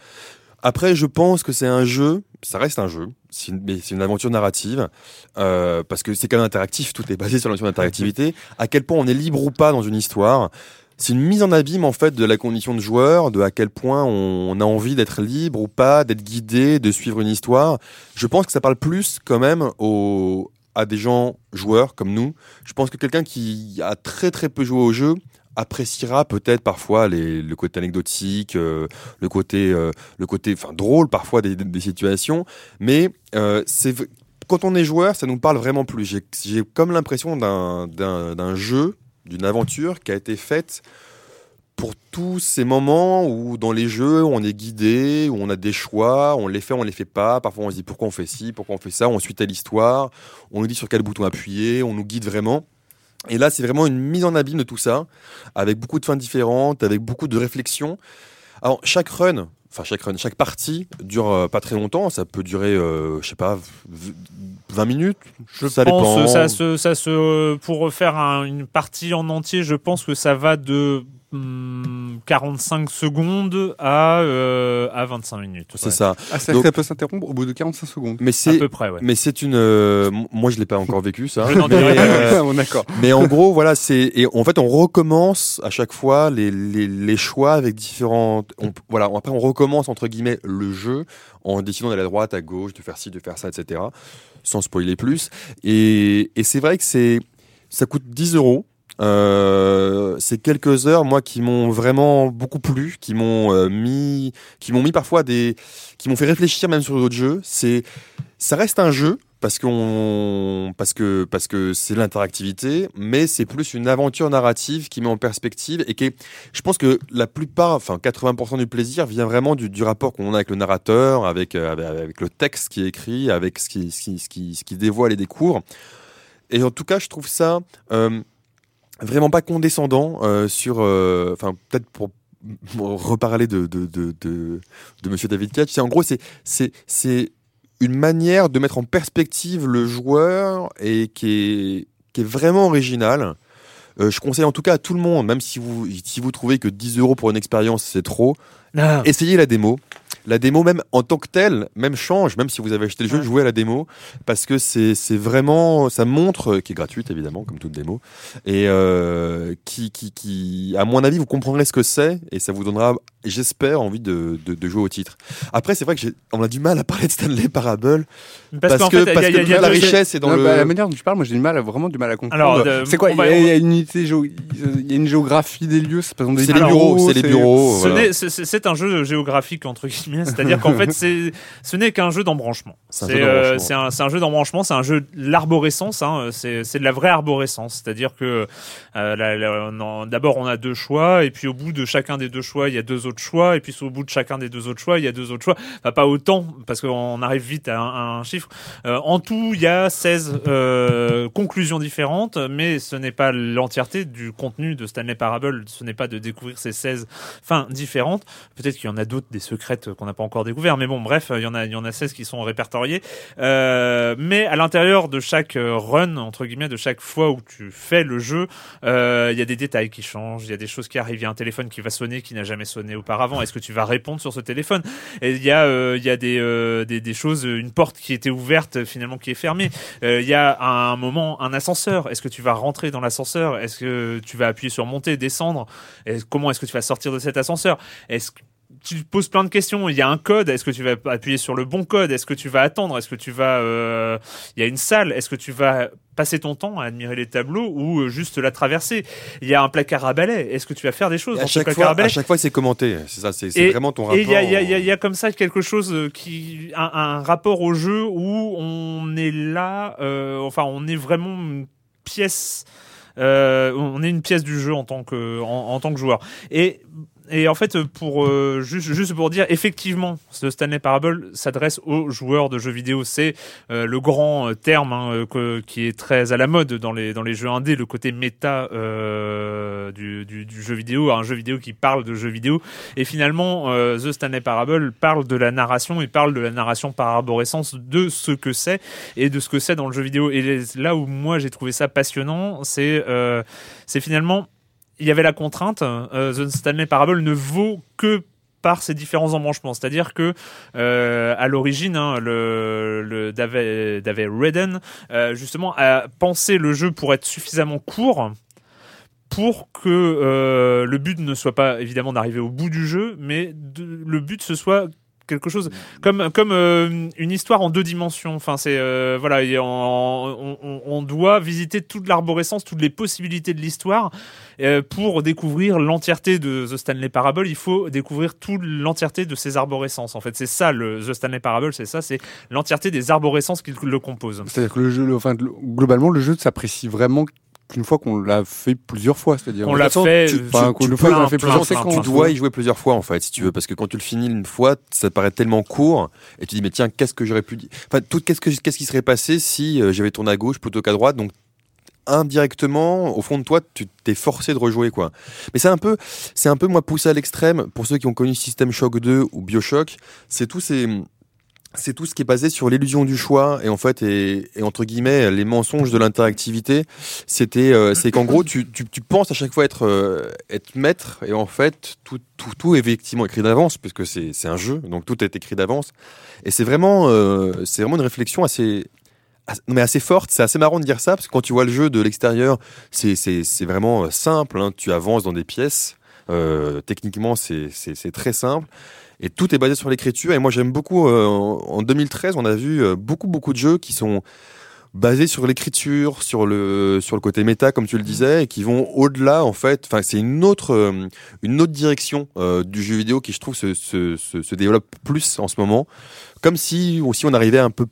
Après, je pense que c'est un jeu. Ça reste un jeu, c'est une, mais c'est une aventure narrative euh, parce que c'est quand même interactif. Tout est basé sur la notion d'interactivité. À quel point on est libre ou pas dans une histoire. C'est une mise en abîme en fait de la condition de joueur, de à quel point on a envie d'être libre ou pas, d'être guidé, de suivre une histoire. Je pense que ça parle plus quand même aux, à des gens joueurs comme nous. Je pense que quelqu'un qui a très très peu joué au jeu appréciera peut-être parfois les, le côté anecdotique, euh, le côté, euh, le côté, drôle parfois des, situations. Mais euh, quand on est joueur, ça nous parle vraiment plus. J'ai- comme l'impression d'un jeu, d'une aventure qui a été faite pour tous ces moments où dans les jeux on est guidé, où on a des choix, on les fait, on les fait pas. Parfois on se dit pourquoi on fait ci, pourquoi on fait ça, on suit telle histoire, on nous dit sur quel bouton appuyer, on nous guide vraiment. Et là c'est vraiment une mise en abîme de tout ça, avec beaucoup de fins différentes, avec beaucoup de réflexions. Alors chaque run, enfin chaque run, chaque partie dure euh, pas très longtemps, ça peut durer, euh, je sais pas, v- 20 minutes. Je ça pense dépend. ça se, ça se, pour faire un- une partie en entier, je pense que ça va de hum, 45 secondes à, euh, à 25 minutes. C'est ouais. ça. Ah, ça, Donc- ça peut s'interrompre au bout de 45 secondes. Mais À c'est peu près, ouais. mais c'est une euh, moi je l'ai pas encore vécu ça. Je n'en dirai Mais, euh. Mais en gros, voilà, c'est et en fait on recommence à chaque fois les, les, les choix avec différentes. On, voilà, après on recommence entre guillemets le jeu en décidant d'aller à droite, à gauche, de faire ci, de faire ça, etc. Sans spoiler plus. Et, et c'est vrai que c'est ça coûte 10 euros. Euh, c'est quelques heures moi qui m'ont vraiment beaucoup plu, qui m'ont euh, mis, qui m'ont mis parfois des, qui m'ont fait réfléchir même sur d'autres jeux. C'est, ça reste un jeu parce parce que, parce que c'est l'interactivité, mais c'est plus une aventure narrative qui met en perspective et qui je pense que la plupart, enfin 80% du plaisir vient vraiment du, du rapport qu'on a avec le narrateur, avec, euh, avec, le texte qui est écrit, avec ce qui, ce qui, ce qui, ce qui dévoile et découvre. Et en tout cas, je trouve ça euh, vraiment pas condescendant euh, sur, euh, enfin peut-être pour reparler de de de de, de Monsieur David Cage, c'est en gros c'est c'est c'est une manière de mettre en perspective le joueur et qui est qui est vraiment original. Euh, je conseille en tout cas à tout le monde, même si vous si vous trouvez que 10 euros pour une expérience c'est trop, Ah, essayez la démo. La démo même en tant que telle, même change, même si vous avez acheté le jeu, Ouais. jouez à la démo parce que c'est c'est vraiment ça montre qui est gratuite évidemment comme toute démo et euh, qui qui qui à mon avis vous comprendrez ce que c'est et ça vous donnera j'espère envie de, de, de jouer au titre. Après c'est vrai que j'ai on a du mal à parler de Stanley Parable parce, qu'en que fait, il y a- parce il y a- que il y a la richesse est dans Non, le bah, la manière dont tu parles, moi j'ai du mal, à- vraiment du mal à comprendre. Alors, de- c'est quoi Il y, a- y a une unité, géo- il y a une géographie des lieux. C'est des c'est les bureaux, c'est les bureaux. Ce voilà. n'est- c'est- un jeu géographique entre guillemets, c'est-à-dire qu'en fait c'est ce n'est qu'un jeu d'embranchement. C'est un C'est jeu euh, d'embranchement. c'est un, c'est un jeu d'embranchement, c'est un jeu de l'arborescence, hein, c'est c'est de la vraie arborescence, c'est-à-dire que euh, d'abord on a deux choix et puis au bout de chacun des deux choix il y a deux autres choix et puis au bout de chacun des deux autres choix il y a deux autres choix, enfin pas autant parce qu'on arrive vite à un, à un chiffre. Euh, en tout il y a 16 euh, conclusions différentes, mais ce n'est pas l'entièreté du contenu de Stanley Parable, ce n'est pas de découvrir ces 16 fins différentes. Peut-être qu'il y en a d'autres, des secrètes qu'on n'a pas encore découvert, mais bon, bref, il y en a, il y en a 16 qui sont répertoriées. Euh, mais à l'intérieur de chaque run, entre guillemets, de chaque fois où tu fais le jeu, euh, il y a des détails qui changent, il y a des choses qui arrivent, il y a un téléphone qui va sonner qui n'a jamais sonné auparavant. Est-ce que tu vas répondre sur ce téléphone? Et il y a, euh, il y a des, euh, des, des choses, une porte qui était ouverte finalement qui est fermée. Euh, il y a à un moment un ascenseur. Est-ce que tu vas rentrer dans l'ascenseur? Est-ce que tu vas appuyer sur monter, descendre? Comment est-ce que tu vas sortir de cet ascenseur? Est-ce tu te poses plein de questions. Il y a un code. Est-ce que tu vas appuyer sur le bon code? Est-ce que tu vas attendre? Est-ce que tu vas euh, Il y a une salle. Est-ce que tu vas passer ton temps à admirer les tableaux ou euh, juste la traverser? Il y a un placard à balai. Est-ce que tu vas faire des choses Et à chaque placard fois, à balai? à chaque fois c'est commenté, c'est ça, c'est vraiment ton rapport. et il y a, il y, a, il y a- il y a comme ça quelque chose euh, qui, un, un rapport au jeu où on est là, euh, enfin on est vraiment une pièce, euh, on est une pièce du jeu en tant que, en, en tant que joueur. Et et en fait, pour euh, juste, juste pour dire, effectivement, ce Stanley Parable s'adresse aux joueurs de jeux vidéo. C'est euh, le grand euh, terme hein, euh, que- qui est très à la mode dans les dans les jeux indés, le côté méta euh, du, du, du jeu vidéo, un jeu vidéo qui parle de jeux vidéo. Et finalement, euh, The Stanley Parable parle de la narration et parle de la narration par arborescence de ce que c'est et de ce que c'est dans le jeu vidéo. Et là où moi j'ai trouvé ça passionnant, c'est c'est finalement il y avait la contrainte. euh, The Stanley Parable ne vaut que par ces différents embranchements. C'est-à-dire que euh, à l'origine, hein, le, Redden euh, justement a pensé le jeu pour être suffisamment court pour que le but ne soit pas évidemment d'arriver au bout du jeu, mais le but ce soit quelque chose comme comme euh, une histoire en deux dimensions. Enfin, c'est euh, voilà, on, on- on doit visiter toute l'arborescence, toutes les possibilités de l'histoire euh, pour découvrir l'entièreté de The Stanley Parable. Il faut découvrir toute l'entièreté de ces arborescences. En fait, c'est ça le The Stanley Parable, c'est ça, c'est l'entièreté des arborescences qui le composent. C'est-à-dire que le jeu, le- enfin, le- globalement, le jeu s'apprécie vraiment qu'une fois qu'on l'a fait plusieurs fois. C'est-à-dire. On l'a fait. tu- euh, enfin, tu une fois qu'on plein, a fait plein, plusieurs. Tu dois y jouer plusieurs fois en fait, si tu veux, parce que quand tu le finis une fois, ça te paraît tellement court, et tu dis mais tiens, qu'est-ce que j'aurais pu dire Enfin, tout qu'est-ce que qu'est-ce qui serait passé si euh, j'avais tourné à gauche plutôt qu'à droite? Donc indirectement, au fond de toi, tu t'es forcé de rejouer quoi. Mais c'est un peu, c'est un peu moi poussé à l'extrême. Pour ceux qui ont connu System Shock 2 ou Bioshock, c'est tous ces c'est tout ce qui est basé sur l'illusion du choix et en fait et, entre guillemets les mensonges de l'interactivité. C'était euh, c'est qu'en gros tu, tu, tu penses à chaque fois être euh, être maître et en fait tout tout, tout est effectivement écrit d'avance puisque c'est c'est un jeu donc tout est écrit d'avance et c'est vraiment euh, c'est vraiment une réflexion assez mais assez forte, c'est assez marrant de dire ça parce que quand tu vois le jeu de l'extérieur, c'est vraiment simple. hein. Tu avances dans des pièces, euh, techniquement c'est très simple et tout est basé sur l'écriture. Et moi j'aime beaucoup. euh, en en 2013, on a vu euh, beaucoup beaucoup de jeux qui sont basés sur l'écriture, sur le sur le côté méta comme tu le disais, et qui vont au-delà en fait. Enfin, c'est une autre euh, une autre direction euh, du jeu vidéo qui je trouve se, se, se, se développe plus en ce moment, comme si aussi on arrivait un peu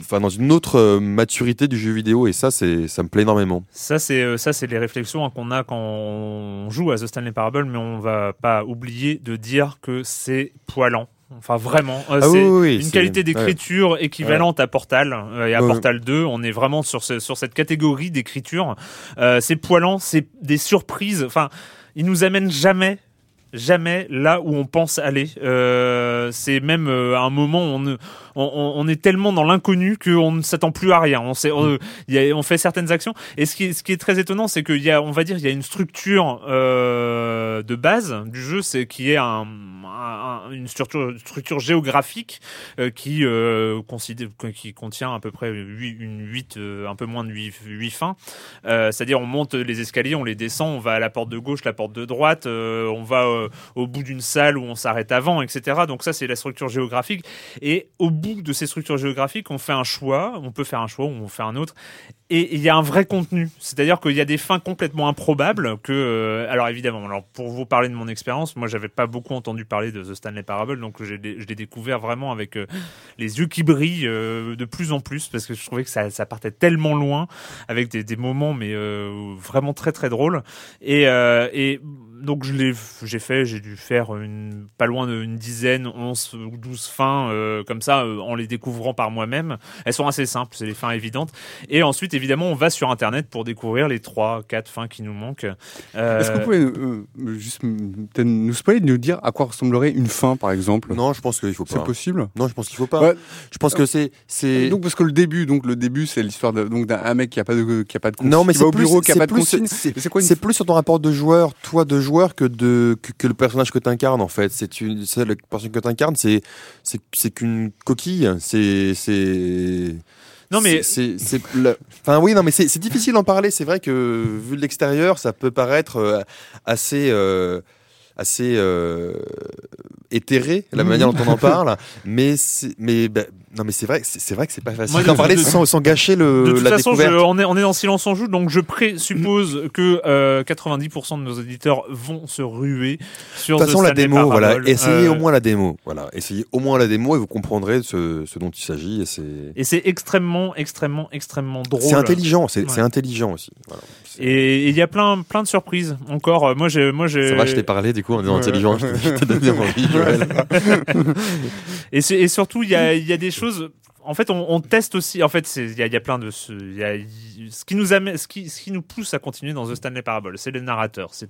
enfin dans une autre euh, maturité du jeu vidéo et ça c'est ça me plaît énormément. Ça, c'est euh, ça, c'est les réflexions hein, qu'on a quand on joue à The Stanley Parable, mais on va pas oublier de dire que c'est poilant. Enfin, vraiment, euh, Ah c'est oui, oui, oui, une qualité d'écriture équivalente à Portal euh, et à Ouais. Portal 2. On est vraiment sur ce- sur cette catégorie d'écriture. Euh, c'est poilant, c'est des surprises. Enfin, il nous amène jamais jamais là où on pense aller. C'est même à un moment où on, ne- on, est tellement dans l'inconnu qu'on ne s'attend plus à rien. On, sait, on, il y a- on fait certaines actions. Et ce qui est, ce qui est très étonnant, c'est qu'il y a, on va dire, il y a une structure euh, de base du jeu, c'est qui est un, un- une structure, structure géographique euh, qui, euh, considère, qui contient à peu près huit- une 8, un peu moins de 8, fins. Euh, C'est-à-dire, on monte les escaliers, on les descend, on va à la porte de gauche, la porte de droite, on va au bout d'une salle où on s'arrête avant, etc. Donc ça, c'est la structure géographique. Et au bout de ces structures géographiques, on fait un choix. On peut faire un choix ou on fait un autre. Et il y a un vrai contenu. C'est-à-dire qu'il y a des fins complètement improbables que, euh, alors évidemment, alors pour vous parler de mon expérience, moi j'avais pas beaucoup entendu parler de The Stanley Parable, donc je l'ai découvert vraiment avec euh, les yeux qui brillent euh, de plus en plus parce que je trouvais que ça, partait tellement loin avec des, moments mais vraiment très très drôles. Et donc je l'ai, j'ai fait, j'ai dû faire une, pas loin d'une dizaine, 11 ou 12 fins euh, comme ça euh, en les découvrant par moi-même. Elles sont assez simples, c'est des fins évidentes. Et ensuite, évidemment, on va sur Internet pour découvrir les 3, 4 fins qui nous manquent. Euh, Est-ce que vous pouvez juste nous spoiler, nous dire à quoi ressemblerait une fin, par exemple? Non, je pense qu'il faut C'est pas. possible? Non, je pense qu'il faut pas. Ouais. Je pense que c'est c'est Donc parce que le début, donc le début, c'est l'histoire de- donc d'un un mec qui a pas de qui a pas de consigne, non mais qui c'est va au plus bureau, qui a c'est pas de plus- consigne. c'est- Mais C'est quoi C'est plus sur ton rapport de joueur, toi de joueur, que de que, que le personnage que tu incarnes en fait. C'est une, c'est le personnage que tu incarnes, c'est c'est c'est qu'une coquille. C'est c'est Non, mais- c'est enfin oui non mais c'est c'est difficile d'en parler. C'est vrai que vu de l'extérieur, ça peut paraître euh, assez euh, assez euh, éthéré la Mhm. manière dont on en parle, mais mais ben, non mais c'est vrai que c'est vrai que c'est pas facile d'en parler de- sans, sans gâcher le de toute la façon, je- on, est, on est en silence en joue, donc je présuppose que euh, 90% de nos auditeurs vont se ruer sur De toute façon, la démo, voilà. Essayez Euh, au moins la démo. Voilà. Essayez au moins la démo et vous comprendrez ce, ce dont il s'agit. Et c'est, Et c'est extrêmement, extrêmement, extrêmement drôle. c'est intelligent. C'est, Ouais. intelligent aussi. Voilà. Et il y a plein, plein de surprises. Encore, euh, moi, j'ai, moi, j'ai. Ça va, je t'ai parlé du coup en disant intelligent. Je t'ai- donné envie. Et, surtout, il y a, il y a des choses. En fait, on, teste aussi. En fait, il y a, plein de. Ce, ce qui nous amène, ce qui, ce qui nous pousse à continuer dans The Stanley Parable, c'est le narrateur. C'est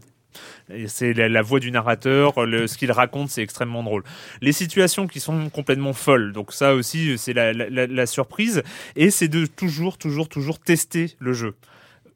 c'est la, voix du narrateur, ce qu'il raconte, c'est extrêmement drôle. Les situations qui sont complètement folles, donc ça aussi, c'est la surprise. Et c'est de toujours, toujours, toujours tester le jeu.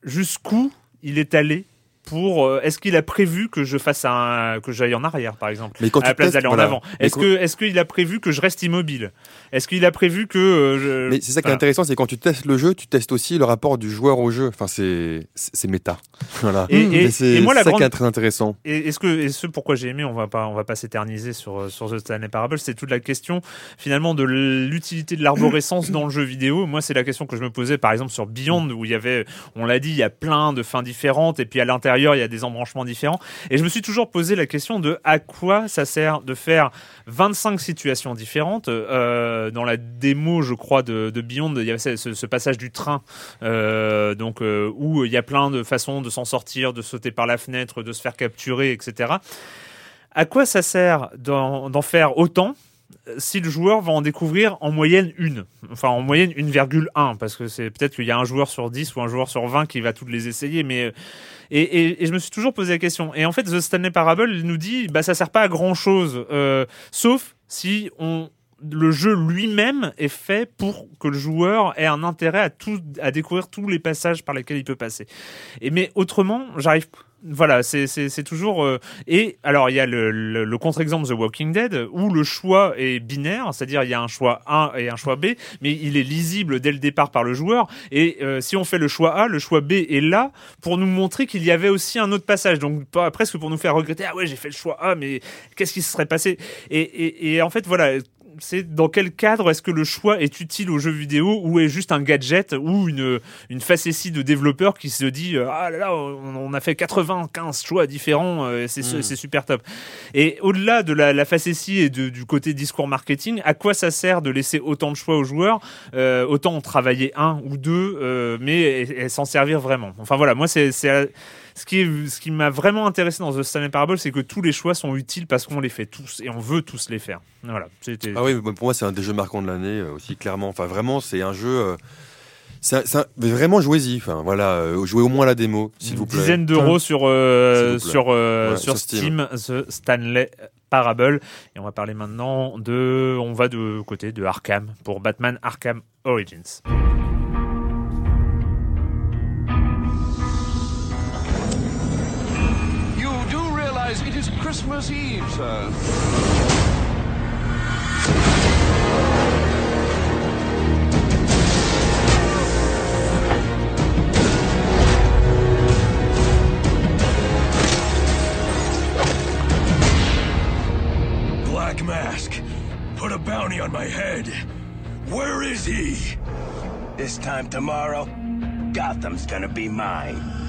Jusqu'où il est allé pour. euh, Est-ce qu'il a prévu que je fasse un, que j'aille en arrière, par exemple Mais quand à la place d'aller en avant? Est-ce que est-ce qu'il a prévu que je reste immobile? Est-ce qu'il a prévu que euh, je Mais c'est ça qui est intéressant, c'est quand tu testes le jeu, tu testes aussi le rapport du joueur au jeu. Enfin, c'est, c'est, méta. Voilà. Et- et- et moi, la c'est ça grande- qui est très intéressant. Et est-ce que et ce pourquoi j'ai aimé, on va pas on va pas s'éterniser sur euh, sur The Stanley Parable, c'est toute la question finalement de l'utilité de l'arborescence dans le jeu vidéo. Moi, c'est la question que je me posais par exemple sur Beyond où il y avait on l'a dit, il y a plein de fins différentes et puis à l'intérieur, il y a des embranchements différents et je me suis toujours posé la question de à quoi ça sert de faire 25 situations différentes euh, dans la démo, je crois de, de Beyond, il y avait ce, passage du train euh, donc euh, où il y a plein de façons de s'en sortir, de sauter par la fenêtre, de se faire capturer, etc. À quoi ça sert d'en faire autant si le joueur va en découvrir en moyenne une, enfin en moyenne 1,1, parce que c'est peut-être qu'il y a un joueur sur 10 ou un joueur sur 20 qui va toutes les essayer, mais euh, et, et, je me suis toujours posé la question. Et en fait, The Stanley Parable nous dit, bah ça sert pas à grand chose, sauf si on le jeu lui-même est fait pour que le joueur ait un intérêt à tout, à découvrir tous les passages par lesquels il peut passer. Et mais autrement, j'arrive voilà, c'est toujours euh, et alors il y a le, le, le contre-exemple The Walking Dead où le choix est binaire, c'est-à-dire il y a un choix A et un choix B, mais il est lisible dès le départ par le joueur et euh, si on fait le choix A, le choix B est là pour nous montrer qu'il y avait aussi un autre passage, donc pas presque pour nous faire regretter ah ouais j'ai fait le choix A mais qu'est-ce qui se serait passé? Et, et, et en fait voilà c'est dans quel cadre est-ce que le choix est utile au jeu vidéo ou est juste un gadget ou une, une facétie de développeur qui se dit euh, ah là là on, a fait 95 choix différents euh, c'est Mm. c'est super top. Et au-delà de la, la facétie et de- du côté discours marketing à quoi ça sert de laisser autant de choix aux joueurs? Euh, autant en travailler un ou deux euh, mais et- et s'en servir vraiment. Enfin voilà moi c'est ce qui, est- ce qui m'a vraiment intéressé dans The Stanley Parable, c'est que tous les choix sont utiles parce qu'on les fait tous et on veut tous les faire. Voilà. C'était. Ah oui, pour moi, c'est un des jeux marquants de l'année euh, aussi, clairement. Enfin, vraiment, c'est un jeu. euh, vraiment, jouez-y. Enfin, voilà, euh, jouez au moins la démo, s'il vous une plaît. dizaine d'euros sur euh, sur euh, Ouais, sur sur Steam, The Stanley Parable et on va parler maintenant de on va de côté de Arkham pour Batman Arkham Origins. Is Christmas Eve, sir. Black Mask, put a bounty on my head. Where is he? This time tomorrow, Gotham's gonna be mine.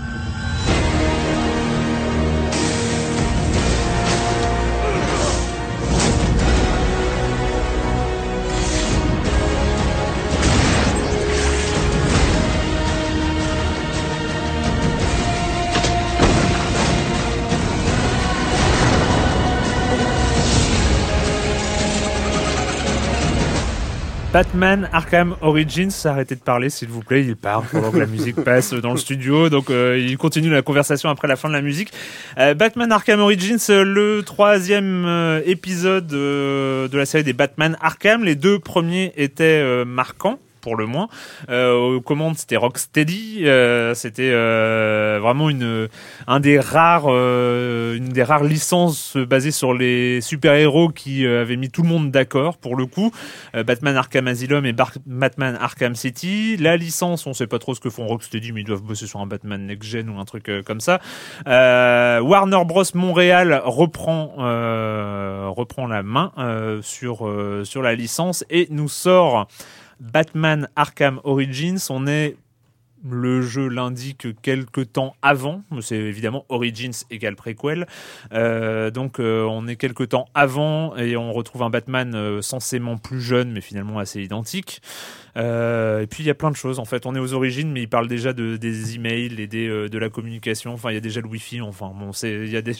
Batman Arkham Origins, arrêtez de parler s'il vous plaît, il part pendant que la musique passe dans le studio, donc euh, il continue la conversation après la fin de la musique. Euh, Batman Arkham Origins, euh, le troisième euh, épisode de la série des Batman Arkham, les deux premiers étaient marquants pour le moins. Euh, aux commandes, c'était Rocksteady. Euh, c'était euh, vraiment une, un des rares, euh, une des rares licences basées sur les super-héros qui avaient mis tout le monde d'accord pour le coup. Batman Arkham Asylum et Batman Arkham City. La licence, on sait pas trop ce que font Rocksteady, mais ils doivent bosser sur un Batman Next Gen ou un truc comme ça. Warner Bros Montréal reprend reprend la main sur sur la licence et nous sort Batman Arkham Origins. On est le jeu l'indique quelques temps avant, c'est évidemment Origins égale préquel, Euh, donc euh, on est quelques temps avant et on retrouve un Batman euh, censément plus jeune mais finalement assez identique. Euh, et puis il y a plein de choses en fait. On est aux origines, mais il parle déjà de des emails et des euh, de la communication. Enfin, il y a déjà le Wi-Fi. Enfin, bon, c'est il y a des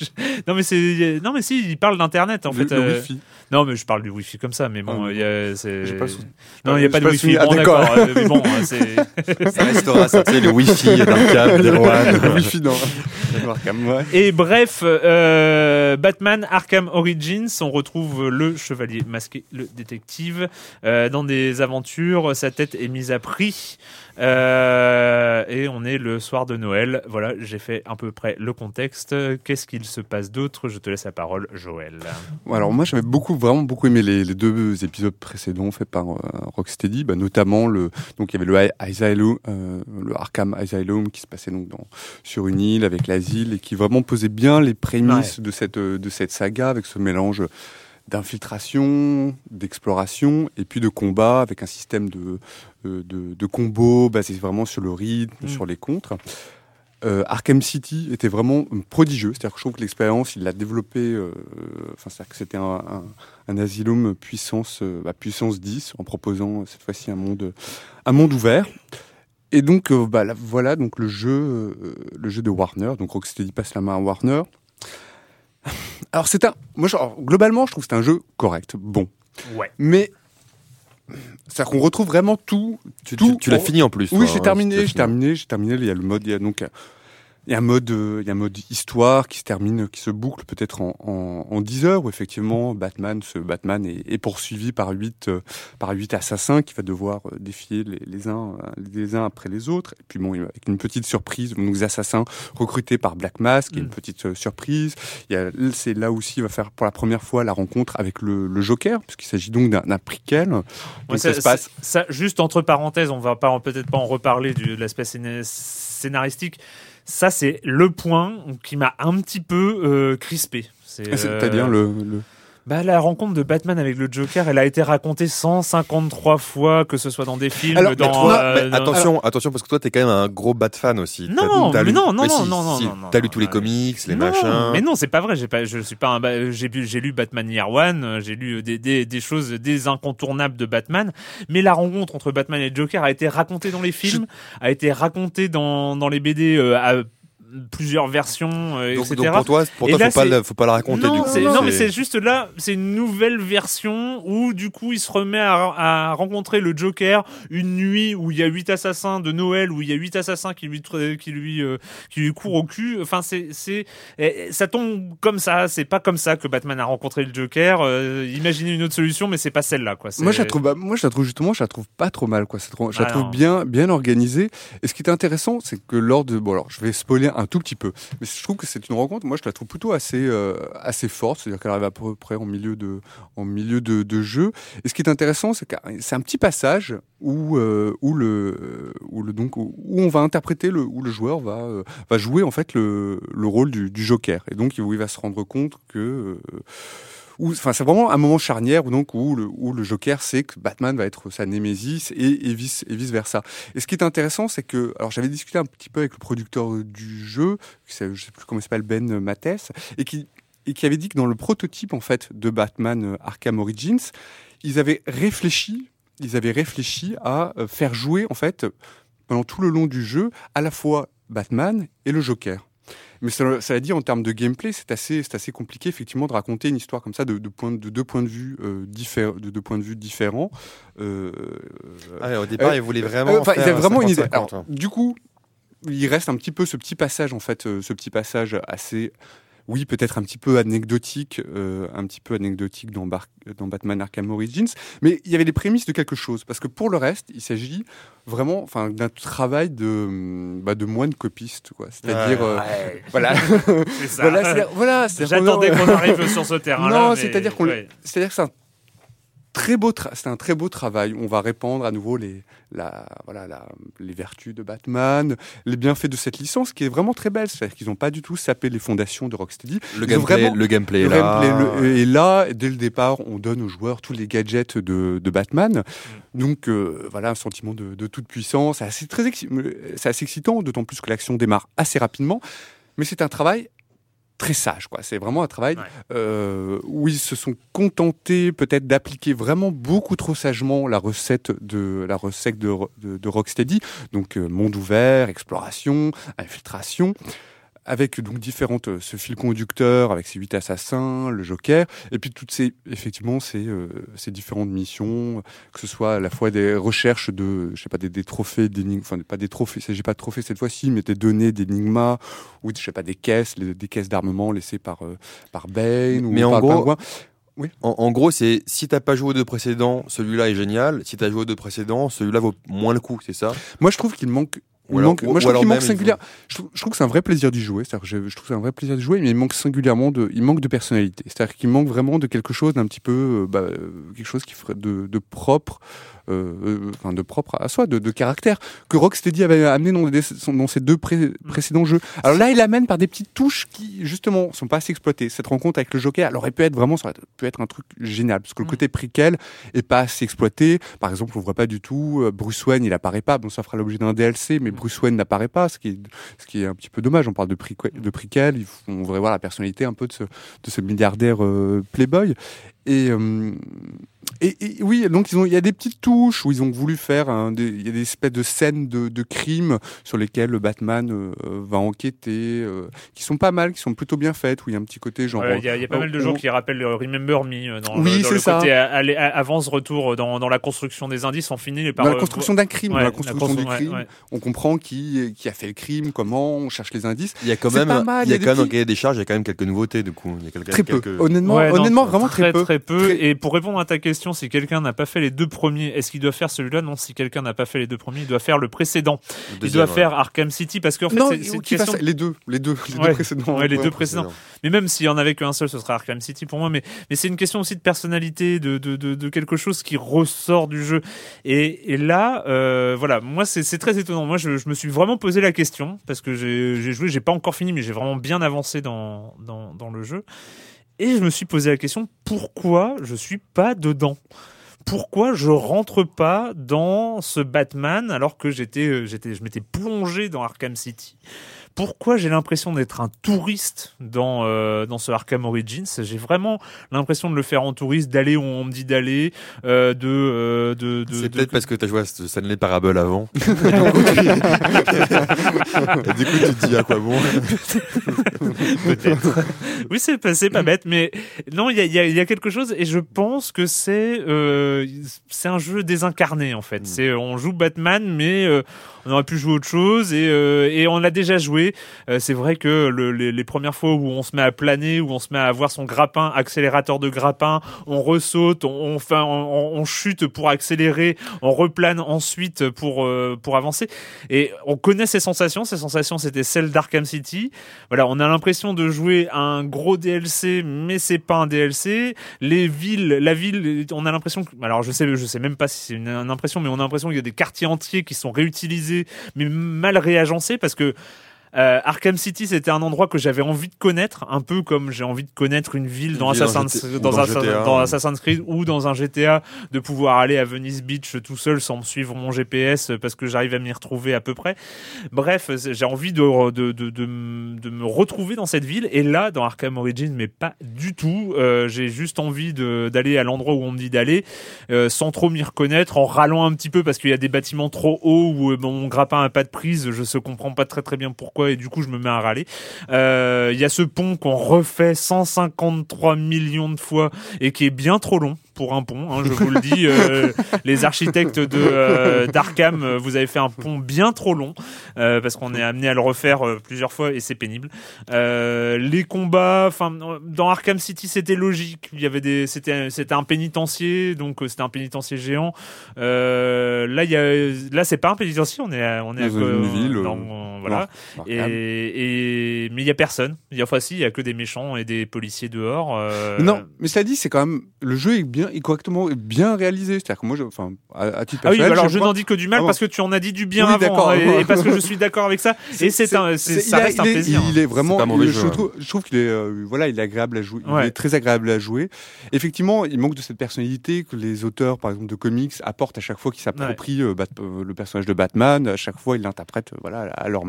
non mais c'est non mais si il parle d'internet en Le- fait. le euh, Wi-Fi. Non mais je parle du Wi-Fi comme ça, mais bon, Ah, il y a c'est J'ai pas sou- non il y a pas de Wi-Fi. Ah, Bon, d'accord. euh, mais bon, c'est Ça restera, ça, tu sais, le Wi-Fi d'Arkham, des Rouen. Le Wi-Fi ouais. Et bref, euh, Batman Arkham Origins, on retrouve le chevalier masqué, le détective, euh, dans des aventures. Sa tête est mise à prix. Euh, et on est le soir de Noël. Voilà, j'ai fait à peu près le contexte. Qu'est-ce qu'il se passe d'autre? Je te laisse la parole, Joël. Alors moi j'avais beaucoup vraiment beaucoup aimé les, les deux épisodes précédents faits par euh, Rocksteady, bah, notamment le donc il y avait le Asylum, euh, le Arkham Asylum qui se passait donc dans sur une île avec l'asile et qui vraiment posait bien les prémices de cette euh, de cette saga avec ce mélange d'infiltration, d'exploration et puis de combat avec un système de euh, de, de combo basé vraiment sur le rythme, Mm. sur les contres. Euh, Arkham City était vraiment prodigieux, c'est-à-dire que je trouve que l'expérience, il l'a développé, euh, enfin, c'est-à-dire que c'était un, un, un asylum puissance, euh, bah, puissance 10, en proposant cette fois-ci un monde, un monde ouvert. Et donc, bah, là, voilà donc le jeu, le jeu de Warner. Donc Rocksteady passe la main à Warner. Alors c'est un, moi je- alors, globalement, je trouve que c'est un jeu correct, bon, Ouais. mais c'est-à-dire qu'on retrouve vraiment tout, Tu, Tout- tu- tu l'as fini en plus. oui, toi, j'ai hein, terminé, j'ai terminé, j'ai terminé. Il y a le mode, il y a donc euh, Il y a un mode, euh, il y a un mode histoire qui se termine, qui se boucle peut-être en, en, en 10 heures où effectivement Batman, ce Batman est, est poursuivi par huit, euh, par huit assassins qui va devoir euh, défier les, les uns, euh, les uns après les autres. Et puis bon, avec une petite surprise, des assassins recrutés par Black Mask, il y a une Mm. petite euh, surprise. C'est là aussi, il va faire pour la première fois la rencontre avec le, le Joker, puisqu'il s'agit donc d'un, prequel. Donc Ouais, ça, se passe. ça- juste entre parenthèses, on va peut-être pas en reparler du, de l'aspect scéna- scénaristique. Ça, c'est le point qui m'a un petit peu euh, crispé. Euh, C'est-à-dire le, le- bah, la rencontre de Batman avec le Joker, elle a été racontée 153 fois, que ce soit dans des films, Alors, dans. toi, euh, dans- attention, attention, parce que toi, t'es quand même un gros Bat fan aussi. Non, mais non, non, non, non, non, T'as lu tous les comics, les machins. Mais non, c'est pas vrai. J'ai pas, je suis pas un. J'ai lu Batman Year One. euh, J'ai lu des, des, des choses, des incontournables de Batman. Mais la rencontre entre Batman et le Joker a été racontée dans les films, a été racontée dans dans les BD euh, à plusieurs versions, euh, Donc, etc. donc pour toi, pour Et toi, là, faut pas, c'est- le- faut pas la raconter non, du coup. non, mais c'est juste là, c'est une nouvelle version où du coup il se remet à, à rencontrer le Joker une nuit où il y a huit assassins de Noël où il y a huit assassins qui lui qui lui euh, qui lui courent au cul. Enfin c'est c'est eh, ça tombe comme ça. C'est pas comme ça que Batman a rencontré le Joker. Euh, imaginez une autre solution, mais c'est pas celle-là quoi. Moi, je la trouve, bah, moi, je la trouve justement, je la trouve pas trop mal, quoi. C'est trop- Je la Ah, trouve non. bien, bien organisée. Et ce qui est intéressant, c'est que lors de, bon, alors, je vais spoiler un tout petit peu, mais je trouve que c'est une rencontre. Moi, je la trouve plutôt assez, euh, assez forte. C'est-à-dire qu'elle arrive à peu près en milieu de, en milieu de, jeu. Et ce qui est intéressant, c'est que c'est un petit passage où, euh, où le, où le, donc, où on va interpréter le, où le joueur va, euh, va jouer en fait le, le rôle du, Joker. Et donc, il va se rendre compte que c'est vraiment un moment charnière où, donc, où, le, Joker sait que Batman va être sa némésis et, vice, versa. Et ce qui est intéressant, c'est que, alors j'avais discuté un petit peu avec le producteur du jeu, qui je sais plus comment il s'appelle, Ben Mathès, et qui, et qui avait dit que dans le prototype, en fait, de Batman euh, Arkham Origins, ils avaient réfléchi, ils avaient réfléchi à euh, faire jouer, en fait, pendant tout le long du jeu, à la fois Batman et le Joker. Mais ça, ça a dit en termes de gameplay, c'est assez, assez compliqué effectivement de raconter une histoire comme ça de, de, point, de deux points de vue euh, diffé- de deux points de vue différents. Euh, Ah au départ, euh, ils voulaient vraiment. euh, enfin, faire ils vraiment une idée. 50-50, Alors, du coup, il reste un petit peu ce petit passage en fait, euh, ce petit passage assez, oui, peut-être un petit peu anecdotique, euh, un petit peu anecdotique dans, Bar- dans Batman Arkham Origins, mais il y avait les prémices de quelque chose parce que pour le reste, il s'agit vraiment, enfin, d'un travail de, bah, de moine copiste, quoi. C'est-à-dire, euh, Ouais, voilà, voilà, J'attendais qu'on arrive sur ce terrain-là. Non, mais- c'est-à-dire qu'on ouais. c'est-à-dire que c'est un très beau, c'est un très beau travail. On va répandre à nouveau les, la, voilà, la- les vertus de Batman, les bienfaits de cette licence qui est vraiment très belle. C'est-à-dire qu'ils n'ont pas du tout sapé les fondations de Rocksteady. Le gameplay, vraiment- le gameplay Le là. gameplay le- est là. Et dès le départ, on donne aux joueurs tous les gadgets de, de Batman. Donc euh, voilà, un sentiment de, de toute puissance. C'est assez, très exci- c'est assez excitant, d'autant plus que l'action démarre assez rapidement. Mais c'est un travail très sage, quoi. C'est vraiment un travail Ouais. euh, où ils se sont contentés peut-être d'appliquer vraiment beaucoup trop sagement la recette de la recette de, de, de Rocksteady. Donc euh, monde ouvert, exploration, infiltration avec donc différentes euh, ce fil conducteur avec ces huit assassins, le Joker et puis toutes ces effectivement ces euh, ces différentes missions que ce soit à la fois des recherches de je sais pas des, des trophées d'énigmes enfin pas des trophées il s'agit pas de trophées cette fois-ci mais des données d'énigma ou je sais pas des caisses les- des caisses d'armement laissées par euh, par Bane ou en par gros- pingouin. En, en gros, c'est si t'as pas joué aux deux précédents, celui-là est génial. Si t'as joué aux deux précédents, celui-là vaut moins le coup, c'est ça? Moi, je trouve qu'il manque. Il Ou alors- manque- ou- moi, je ou trouve qu'il manque singulière. Je trouve, je trouve que c'est un vrai plaisir d'y jouer. C'est-à-dire, je, je trouve que c'est un vrai plaisir de jouer, mais il manque singulièrement de, il manque de personnalité. C'est-à-dire qu'il manque vraiment de quelque chose d'un petit peu, euh, bah, euh, quelque chose qui ferait de, de propre, euh, euh, enfin de propre à soi, de, de caractère que Rocksteady avait amené dans, des- dans ses deux pré- précédents jeux. Alors là, il l'amène par des petites touches qui, justement, sont pas assez exploitées. Cette rencontre avec le Joker, elle aurait pu être vraiment, ça aurait pu être un truc génial, parce que le Mm. côté préquel est pas assez exploité. Par exemple, on voit pas du tout euh, Bruce Wayne, il apparaît pas. Bon, ça fera l'objet d'un DLC, mais Bruce Wayne n'apparaît pas, ce qui est, ce qui est un petit peu dommage. On parle de, prequel, de faut- on voudrait voir la personnalité un peu de ce, de ce milliardaire euh, playboy. Et, euh, et, et oui, donc ils ont, il y a des petites touches où ils ont voulu faire, des, il y a des espèces de scènes de, de crimes sur lesquelles le Batman euh, va enquêter, euh, qui sont pas mal, qui sont plutôt bien faites, où il y a un petit côté genre. Ouais, Il y, a- il y a pas mal de gens on- qui rappellent euh, Remember Me euh, dans, Oui, le, dans c'est le ça. côté avance-retour dans, dans la construction des indices. On finit par Dans la euh, construction d'un crime, ouais, dans la construction constru- du crime, ouais. on comprend qui, qui a fait le crime, comment, on cherche les indices. Il y a quand C'est même, pas mal, il y a il y a des quand même dans le petits- cahier des charges, il y a quand même quelques nouveautés du coup. Il y a quelques, Très peu. quelques- Honnêtement, Ouais, non, honnêtement, vraiment très, peu. Très peu. Très- Et pour répondre à ta question, si quelqu'un n'a pas fait les deux premiers, est-ce qu'il doit faire celui-là? Non, si quelqu'un n'a pas fait les deux premiers, il doit faire le précédent. le il doit ouais. faire Arkham City parce qu'en fait, non, c'est- c'est une qu'il fasse question. les deux, les deux, les Ouais. deux précédents. Ouais, les deux précédents. Mais même s'il y en avait qu'un seul, ce serait Arkham City pour moi. Mais, mais c'est une question aussi de personnalité, de, de, de, de quelque chose qui ressort du jeu. Et, et là, euh, voilà, moi c'est c'est très étonnant. Moi, je, je me suis vraiment posé la question parce que j'ai j'ai joué, j'ai pas encore fini, mais j'ai vraiment bien avancé dans, dans, dans le jeu. Et je me suis posé la question pourquoi je suis pas dedans? Pourquoi je rentre pas dans ce Batman alors que euh, je m'étais plongé dans Arkham City? Pourquoi j'ai l'impression d'être un touriste dans euh, dans ce Arkham Origins? J'ai vraiment l'impression de le faire en touriste, d'aller où on me dit d'aller, euh, de, euh, de de C'est de- peut-être parce que tu as joué à ce Stanley Parable avant. Et du coup, tu te dis à quoi bon? Peut-être. oui, c'est pas, c'est pas bête, mais non, il y a, y, a, y a quelque chose et je pense que c'est euh, c'est un jeu désincarné en fait. C'est on joue Batman, mais euh, on aurait pu jouer autre chose et euh, et on l'a déjà joué. Euh, c'est vrai que le, les, premières fois où on se met à planer, où on se met à avoir son grappin, accélérateur de grappin, on ressaute, on, chute pour accélérer, on replane ensuite pour euh, pour avancer. Et on connaît ces sensations. Ces sensations, c'était celles d'Arkham City. Voilà, on a l'impression de jouer un gros DLC, mais c'est pas un DLC. Les villes, la ville, on a l'impression alors je sais, je sais même pas si c'est une impression, mais on a l'impression qu'il y a des quartiers entiers qui sont réutilisés, mais mal réagencés parce que euh, Arkham City, c'était un endroit que j'avais envie de connaître, un peu comme j'ai envie de connaître une ville dans, ville Assassin's, dans, Assassin's- dans Creed ou dans un GTA, de pouvoir aller à Venice Beach tout seul sans me suivre mon GPS parce que j'arrive à m'y retrouver à peu près. Bref, j'ai envie de, de, de, de, me retrouver dans cette ville. Et là, dans Arkham Origins, mais pas du tout. Euh, j'ai juste envie d'aller à l'endroit où on me dit d'aller, euh, sans trop m'y reconnaître, en râlant un petit peu parce qu'il y a des bâtiments trop hauts où euh, mon grappin a pas de prise. Je ne comprends pas très très bien pourquoi et du coup je me mets à râler. Euh, Il y a ce pont qu'on refait 153 millions de fois et qui est bien trop long pour un pont. hein, je vous le dis, euh, les architectes de euh, d'Arkham, euh, vous avez fait un pont bien trop long euh, parce qu'on est amené à le refaire euh, plusieurs fois et c'est pénible. Euh, les combats, enfin dans Arkham City c'était logique. Il y avait des, c'était c'était un pénitencier donc euh, c'était un pénitencier géant. Euh, là il y a, là c'est pas un pénitencier, on est à, on est à une ville, euh, dans- voilà. Arkham. Et, et mais il y a personne. Il y a enfin si, il y a que des méchants et des policiers dehors. euh, Non, mais ça dit, c'est quand même le jeu est bien, correctement bien réalisé. C'est-à-dire que moi, je, enfin, à, à titre Ah oui, personnel, alors je n'en dis que du mal Ah bon. parce que tu en as dit du bien Oui, avant et, et parce que je suis d'accord avec ça. Et c'est un, ça reste un plaisir. Il est vraiment, je, jeu, trouve, je trouve qu'il est, euh, voilà, il est agréable à jouer. Ouais. Il est très agréable à jouer. Effectivement, il manque de cette personnalité que les auteurs, par exemple, de comics apportent à chaque fois qu'ils s'approprient euh, euh, le personnage de Batman. À chaque fois, ils l'interprètent, voilà, à leur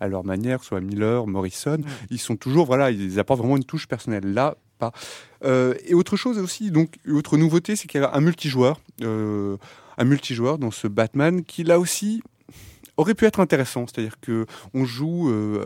à leur manière, soit Miller, Morrison. Ils sont toujours, voilà, ils apportent vraiment une touche personnelle. Là, pas. Euh, et autre chose aussi, donc, autre nouveauté, c'est qu'il y a un multijoueur, euh, un multijoueur dans ce Batman qui, là aussi, aurait pu être intéressant. C'est-à-dire que on joue, euh,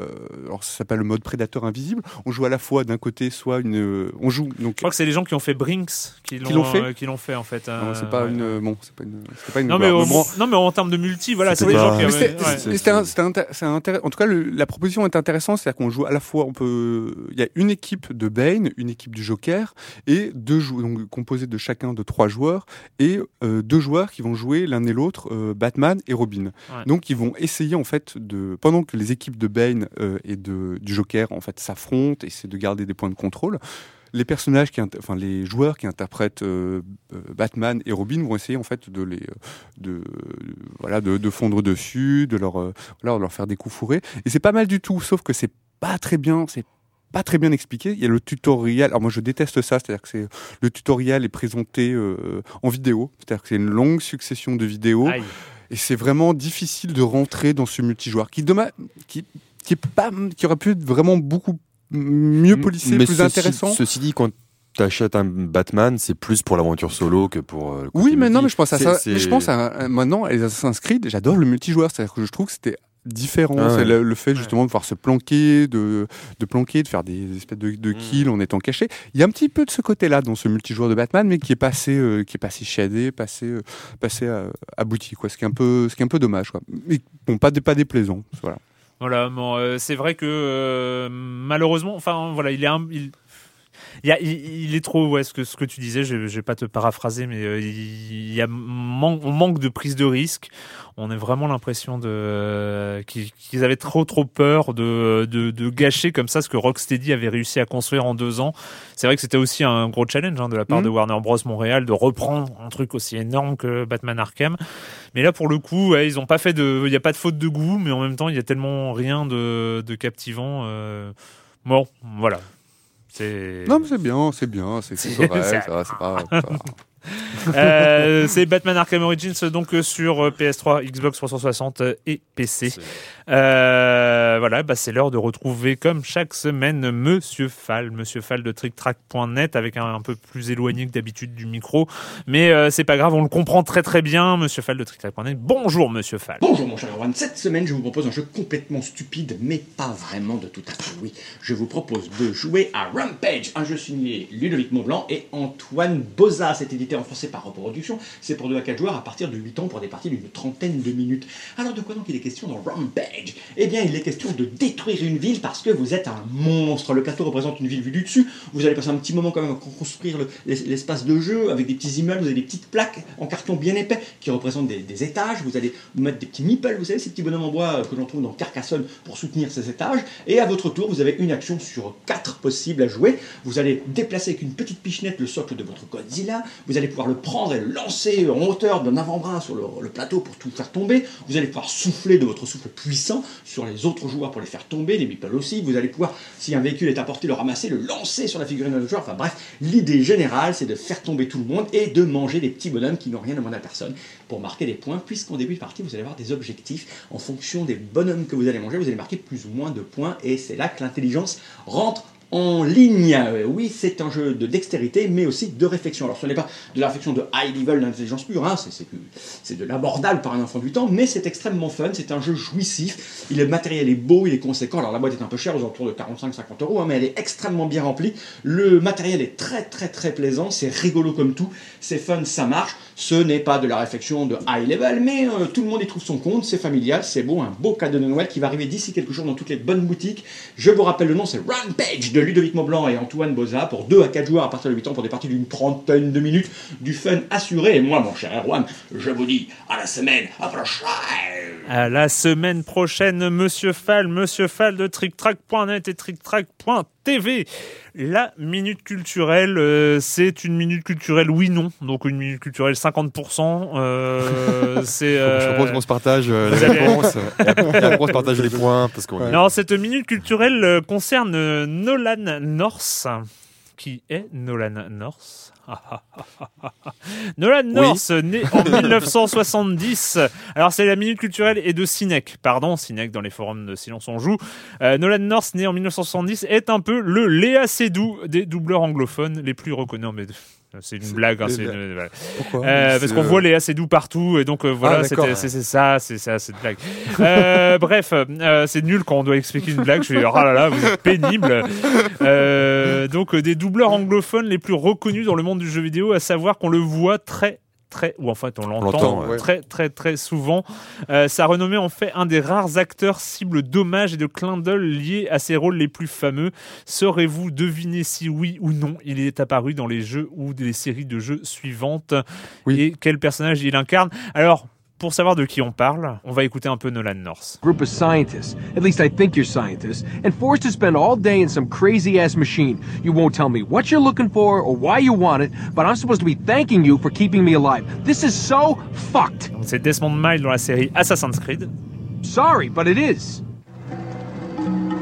alors ça s'appelle le mode prédateur invisible. On joue à la fois d'un côté, soit une, euh, on joue donc. Je crois que c'est les gens qui ont fait Brinks qui l'ont fait euh, qui l'ont fait en fait. Non, c'est pas ouais. une, bon, c'est pas une, c'est pas une. Non mais, gloire. au- bon, non mais en termes de multi, voilà, c'est des gens qui ouais. c'est intér- En tout cas, le- la proposition est intéressante, c'est-à-dire qu'on joue à la fois, on peut, il y a une équipe de Bane, une équipe du Joker et deux joueurs, donc composés de chacun de trois joueurs et deux joueurs qui vont jouer l'un et l'autre Batman et Robin. Ouais. Donc ils vont essayer en fait de, pendant que les équipes de Bane euh, et de du Joker en fait s'affrontent, essaient de garder des points de contrôle. Les personnages qui, enfin les joueurs qui interprètent euh, euh, Batman et Robin vont essayer en fait de les, de, voilà, de, fondre dessus, de leur, voilà, leur faire des coups fourrés. Et c'est pas mal du tout, sauf que c'est pas très bien, c'est pas très bien expliqué. Il y a le tutoriel. Alors moi je déteste ça, c'est-à-dire que c'est le tutoriel est présenté en vidéo, c'est-à-dire que c'est une longue succession de vidéos. Et c'est vraiment difficile de rentrer dans ce multijoueur qui demain qui qui est pas qui aurait pu être vraiment beaucoup mieux policé, Mais plus ceci- intéressant. Ceci dit, quand t'achètes un Batman, c'est plus pour l'aventure solo que pour. euh, Oui, mais non, mais je pense à ça. Mais je pense à, à- maintenant, les Assassin's Creed, j'adore le multijoueur. C'est-à-dire que je trouve que c'était différent. Ah c'est le, le fait justement de pouvoir se planquer, de, de planquer, de faire des espèces de, de kills en étant caché. Il y a un petit peu de ce côté-là dans ce multijoueur de Batman, mais qui est passé, euh, qui est passé shadé, passé, euh, passé euh, abouti, quoi. Ce qui est un peu, ce qui est un peu dommage, quoi. Mais bon, pas, pas déplaisant. Voilà. Voilà, bon, euh, c'est vrai que euh, malheureusement, enfin voilà, il est un, il, il, y a- il- il est trop, ouais, ce que, ce que tu disais, je, je vais pas te paraphraser, mais euh, il y a man- on manque de prise de risque. On a vraiment l'impression de qu'ils avaient trop trop peur de, de, de gâcher comme ça ce que Rocksteady avait réussi à construire en deux ans. C'est vrai que c'était aussi un gros challenge hein, de la part Mhm. de Warner Bros Montréal de reprendre un truc aussi énorme que Batman Arkham. Mais là, pour le coup, ouais, ils ont pas fait de, il y a pas de faute de goût, mais en même temps, il y a tellement rien de, de captivant. euh, Bon, voilà. C'est. Non, mais c'est bien, c'est bien, c'est correct, c'est- ça va, c'est pas. Euh, c'est Batman Arkham Origins donc euh, sur euh, PS3, Xbox 360 et PC. Euh, voilà, bah, c'est l'heure de retrouver comme chaque semaine Monsieur Fall, Monsieur Fall de TrickTrack.net avec un, un peu plus éloigné que d'habitude du micro, mais euh, c'est pas grave, on le comprend très très bien. Monsieur Fall de TrickTrack.net. Bonjour Monsieur Fall. Bonjour mon cher Erwan, cette semaine je vous propose un jeu complètement stupide, mais pas vraiment de tout à fait, oui. Je vous propose de jouer à Rampage, un jeu signé Ludovic Montblanc et Antoine Boza. C'est édité en français par reproduction, c'est pour 2 à 4 joueurs à partir de 8 ans pour des parties d'une trentaine de minutes. Alors de quoi donc il est question dans Rampage? Eh bien il est question de détruire une ville parce que vous êtes un monstre. Le plateau représente une ville vue du dessus, vous allez passer un petit moment quand même à construire le- l'es- l'espace de jeu avec des petits immeubles, vous avez des petites plaques en carton bien épais qui représentent des, étages, vous allez mettre des petits meeples, vous savez, ces petits bonhommes en bois euh, que l'on trouve dans Carcassonne pour soutenir ces étages, et à votre tour, vous avez une action sur quatre possibles à jouer. Vous allez déplacer avec une petite pichenette le socle de votre Godzilla, vous allez pouvoir le prendre et le lancer en hauteur d'un avant-bras sur le, plateau pour tout faire tomber, vous allez pouvoir souffler de votre souffle puissant sur les autres joueurs pour les faire tomber, les meeples aussi, vous allez pouvoir, si un véhicule est apporté, le ramasser, le lancer sur la figurine de joueur, enfin bref, l'idée générale, c'est de faire tomber tout le monde et de manger des petits bonhommes qui n'ont rien demandé à personne. Pour marquer des points, puisqu'en début de partie, vous allez avoir des objectifs en fonction des bonhommes que vous allez manger, vous allez marquer plus ou moins de points, et c'est là que l'intelligence rentre en ligne. Euh, Oui, c'est un jeu de dextérité, mais aussi de réflexion. Alors, ce n'est pas de la réflexion de high level d'intelligence pure, hein, c'est- de l'abordable par un enfant du temps, mais c'est extrêmement fun, c'est un jeu jouissif. Il, le matériel est beau, il est conséquent. Alors, la boîte est un peu chère, aux alentours de 45-50 euros, hein, mais elle est extrêmement bien remplie. Le matériel est très, très, très plaisant, c'est rigolo comme tout, c'est fun, ça marche. Ce n'est pas de la réflexion de high level, mais euh, tout le monde y trouve son compte, c'est familial, c'est beau, un beau cadeau de Noël qui va arriver d'ici quelques jours dans toutes les bonnes boutiques. Je vous rappelle le nom, c'est Rampage de Ludovic Maublanc et Antoine Boza pour 2 à 4 joueurs à partir de 8 ans pour des parties d'une trentaine de minutes, du fun assuré. Et moi, mon cher Erwan, je vous dis à la semaine prochaine. À la semaine prochaine, Monsieur Fall, Monsieur Fall de TrickTrack.net et TrickTrack.tv. La minute culturelle, euh, c'est une minute culturelle oui/non. Donc une minute culturelle 50%. Euh, c'est. Je euh, propose qu'on se partage euh, les réponses on se partage les points parce qu'on Non, cette minute culturelle euh, concerne euh, Nolan North. Qui est Nolan North Nolan North, né en 1970. Alors, c'est la minute culturelle et de Cinec. Pardon, Cinec dans les forums de Silence on joue. Euh, Nolan North, né en 1970, est un peu le Léa Seydoux des doubleurs anglophones les plus reconnus. Mais c'est une blague. hein, une-. Pourquoi Euh, parce qu'on euh, voit Léa Seydoux partout et donc euh, voilà Ah, c'est ça c'est ça cette blague Euh, bref euh, c'est nul quand on doit expliquer une blague je suis oh là là vous êtes pénible Euh, donc euh, des doubleurs anglophones les plus reconnus dans le monde du jeu vidéo à savoir qu'on le voit très très ou en fait on l'entend ouais. très très très souvent euh, sa renommée en fait un des rares acteurs cibles d'hommages et de clins d'œil liés à ses rôles les plus fameux saurez-vous deviner si oui ou non il est apparu dans les jeux ou les séries de jeux suivantes? Oui. et quel personnage il incarne? Alors pour savoir de qui on parle, on va écouter un peu Nolan North. group of scientists. At least I think you're scientists. And forced to spend all day in some crazy ass machine. You won't tell me what you're looking for or why you want it, but I'm supposed to be thanking you for keeping me alive. This is so fucked. C'est Desmond Miles dans la série Assassin's Creed. Sorry, but it is.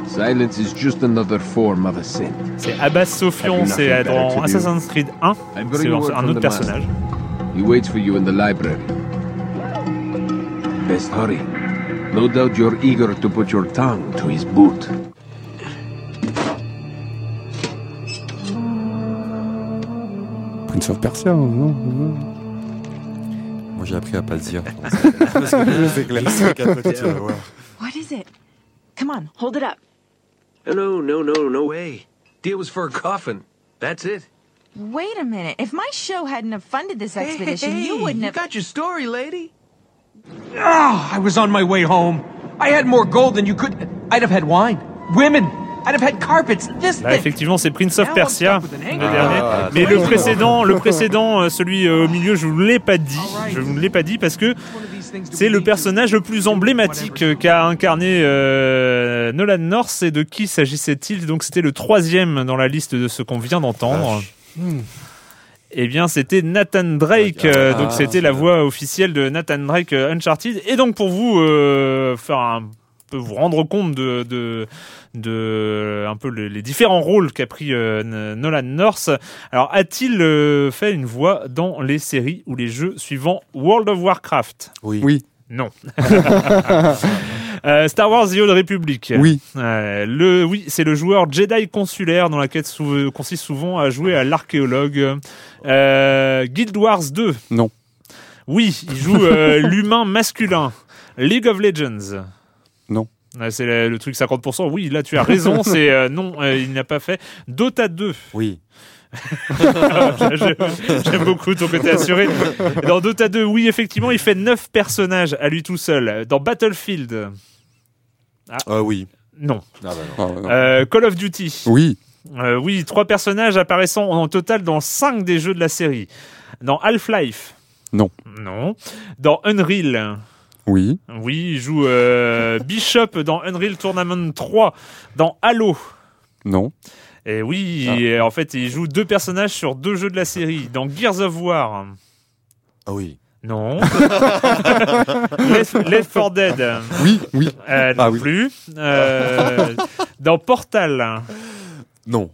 Silence is just another form of a sin. C'est Abbas you c'est dans? Assassin's Creed 1. I'm bringing C'est un autre personnage. He waits for you in the library. Best hurry. No doubt you're eager to put your tongue to his boot. Prince of Persia, non, non Moi, j'ai appris à pas le dire. Parce que c'est clair. C'est qu'après, tu vas voir. What is it? Come on, hold it up. No, no, no, no way. Deal was for a coffin. That's it. Wait a minute. If my show hadn't have funded this expedition, hey, you wouldn't you have. got your story, lady. Oh, I was on my way home. I had more gold than you could. I'd have had wine, women. I'd have had carpets. This Là, thing. effectivement, c'est Prince of Persia, le dernier. Ah, Mais le précédent, le précédent, euh, celui euh, au milieu, je vous l'ai pas dit. Je vous l'ai pas dit parce que c'est le personnage le plus emblématique qu'a incarné euh, Nolan North. Et de qui s'agissait-il? Donc, c'était le troisième dans la liste de ce qu'on vient d'entendre. Eh bien, c'était Nathan Drake. euh, Ah, donc, c'était la voix officielle de Nathan Drake euh, Uncharted. Et donc, pour vous euh, faire un peu vous rendre compte de, de, de un peu le- les différents rôles qu'a pris euh, Nolan North. Alors, a-t-il euh, fait une voix dans les séries ou les jeux suivants World of Warcraft? Oui. Oui. Non. Euh, Star Wars The Old Republic. Oui. Euh, le, oui, c'est le joueur Jedi consulaire dont la quête sou- consiste souvent à jouer à l'archéologue. Euh, Guild Wars 2. Non. Oui, il joue l'humain masculin. League of Legends. Non. C'est le, le truc 50%. Oui, là tu as raison. c'est non, il n'a pas fait. Dota 2. Oui. J'aime beaucoup ton côté assuré. Dans Dota 2, oui, effectivement, il fait 9 personnages à lui tout seul. Dans Battlefield, Ah oui. non. Ah bah non. Ah, non. Euh, Call of Duty, Oui. Euh, oui, trois personnages apparaissant en total dans 5 des jeux de la série. Dans Half-Life, Non. non. Dans Unreal, Oui. oui, il joue euh, Bishop dans Unreal Tournament 3. Dans Halo, Non. Et oui, et en fait, il joue deux personnages sur deux jeux de la série. Dans Gears of War, Ah oui. Non. Left, Left 4 Dead. Oui. Oui. Euh, non Ah oui. plus. Euh, dans Portal. Non.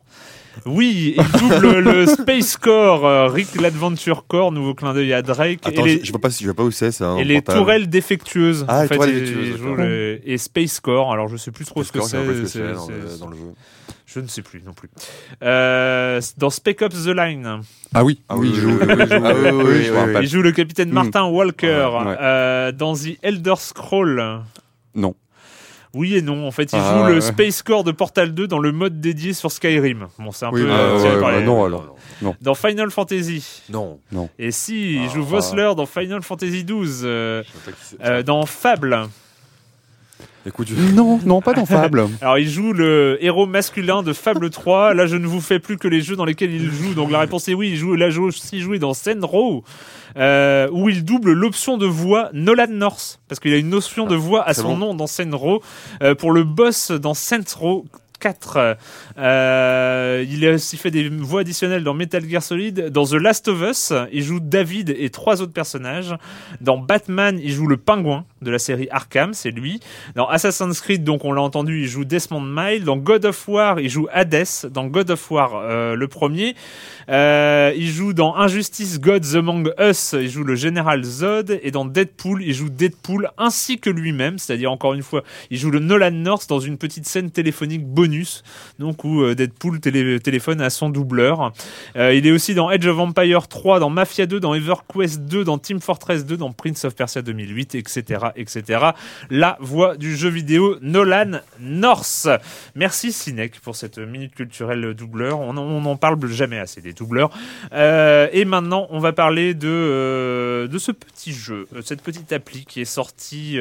Oui, il double le Space Core, euh, Rick l'Adventure Core, nouveau clin d'œil à Drake. Attends, et les, je, vois pas je vois pas où c'est ça. et en les tourelles défectueuses. Ah, en les fait, tourelles défectueuses, le- et Space Core. Alors, je sais plus trop ce que ce dans, c'est- dans le jeu. Je ne sais plus non plus. Euh, dans Spec Ops The Line, Ah oui. Ah oui. oui, il joue- oui, oui, il joue- ah joue le capitaine Hmm. Martin Walker. Ouais, ouais. Euh, dans The Elder Scroll. Non. Oui et non. En fait, il Ah, joue le ouais. Space Core de Portal 2 dans le mode dédié sur Skyrim. Bon, c'est un Oui, peu bah, euh, tiré ouais, par bah, les- non, alors. Dans Final Fantasy. Non. Et si, il joue Ah. Vossler dans Final Fantasy 12. euh, Je sais pas qui c'est. euh, dans Fable. Écoute, je- Non, non, pas dans Fable. Alors, il joue le héros masculin de Fable 3. Là, je ne vous fais plus que les jeux dans lesquels il joue. Donc, la réponse est oui. Il joue, joué- aussi joué dans Senro, euh, où il double l'option de voix Nolan North. Parce qu'il a une notion de voix à son bon. nom dans Senro. euh, pour le boss dans Senro 4. Euh, il a aussi fait des voix additionnelles dans Metal Gear Solid. Dans The Last of Us, il joue David et trois autres personnages. Dans Batman, il joue le pingouin de la série Arkham, c'est lui. Dans Assassin's Creed, donc on l'a entendu, il joue Desmond Miles. Dans God of War, il joue Hades. Dans God of War, euh, le premier. Euh, il joue dans Injustice Gods Among Us, il joue le général Zod. Et dans Deadpool, il joue Deadpool ainsi que lui-même. C'est-à-dire, encore une fois, il joue le Nolan North dans une petite scène téléphonique bonus. Donc, où euh, Deadpool télé- téléphone à son doubleur. Euh, il est aussi dans Edge of Empire 3, dans Mafia 2, dans EverQuest 2, dans Team Fortress 2, dans Prince of Persia 2008, etc., etc. La voix du jeu vidéo Nolan North. Merci Cinec pour cette minute culturelle doubleur. On n'en parle jamais assez des doubleurs. Euh, et maintenant, on va parler de, euh, ce petit jeu, euh, cette petite appli qui est sortie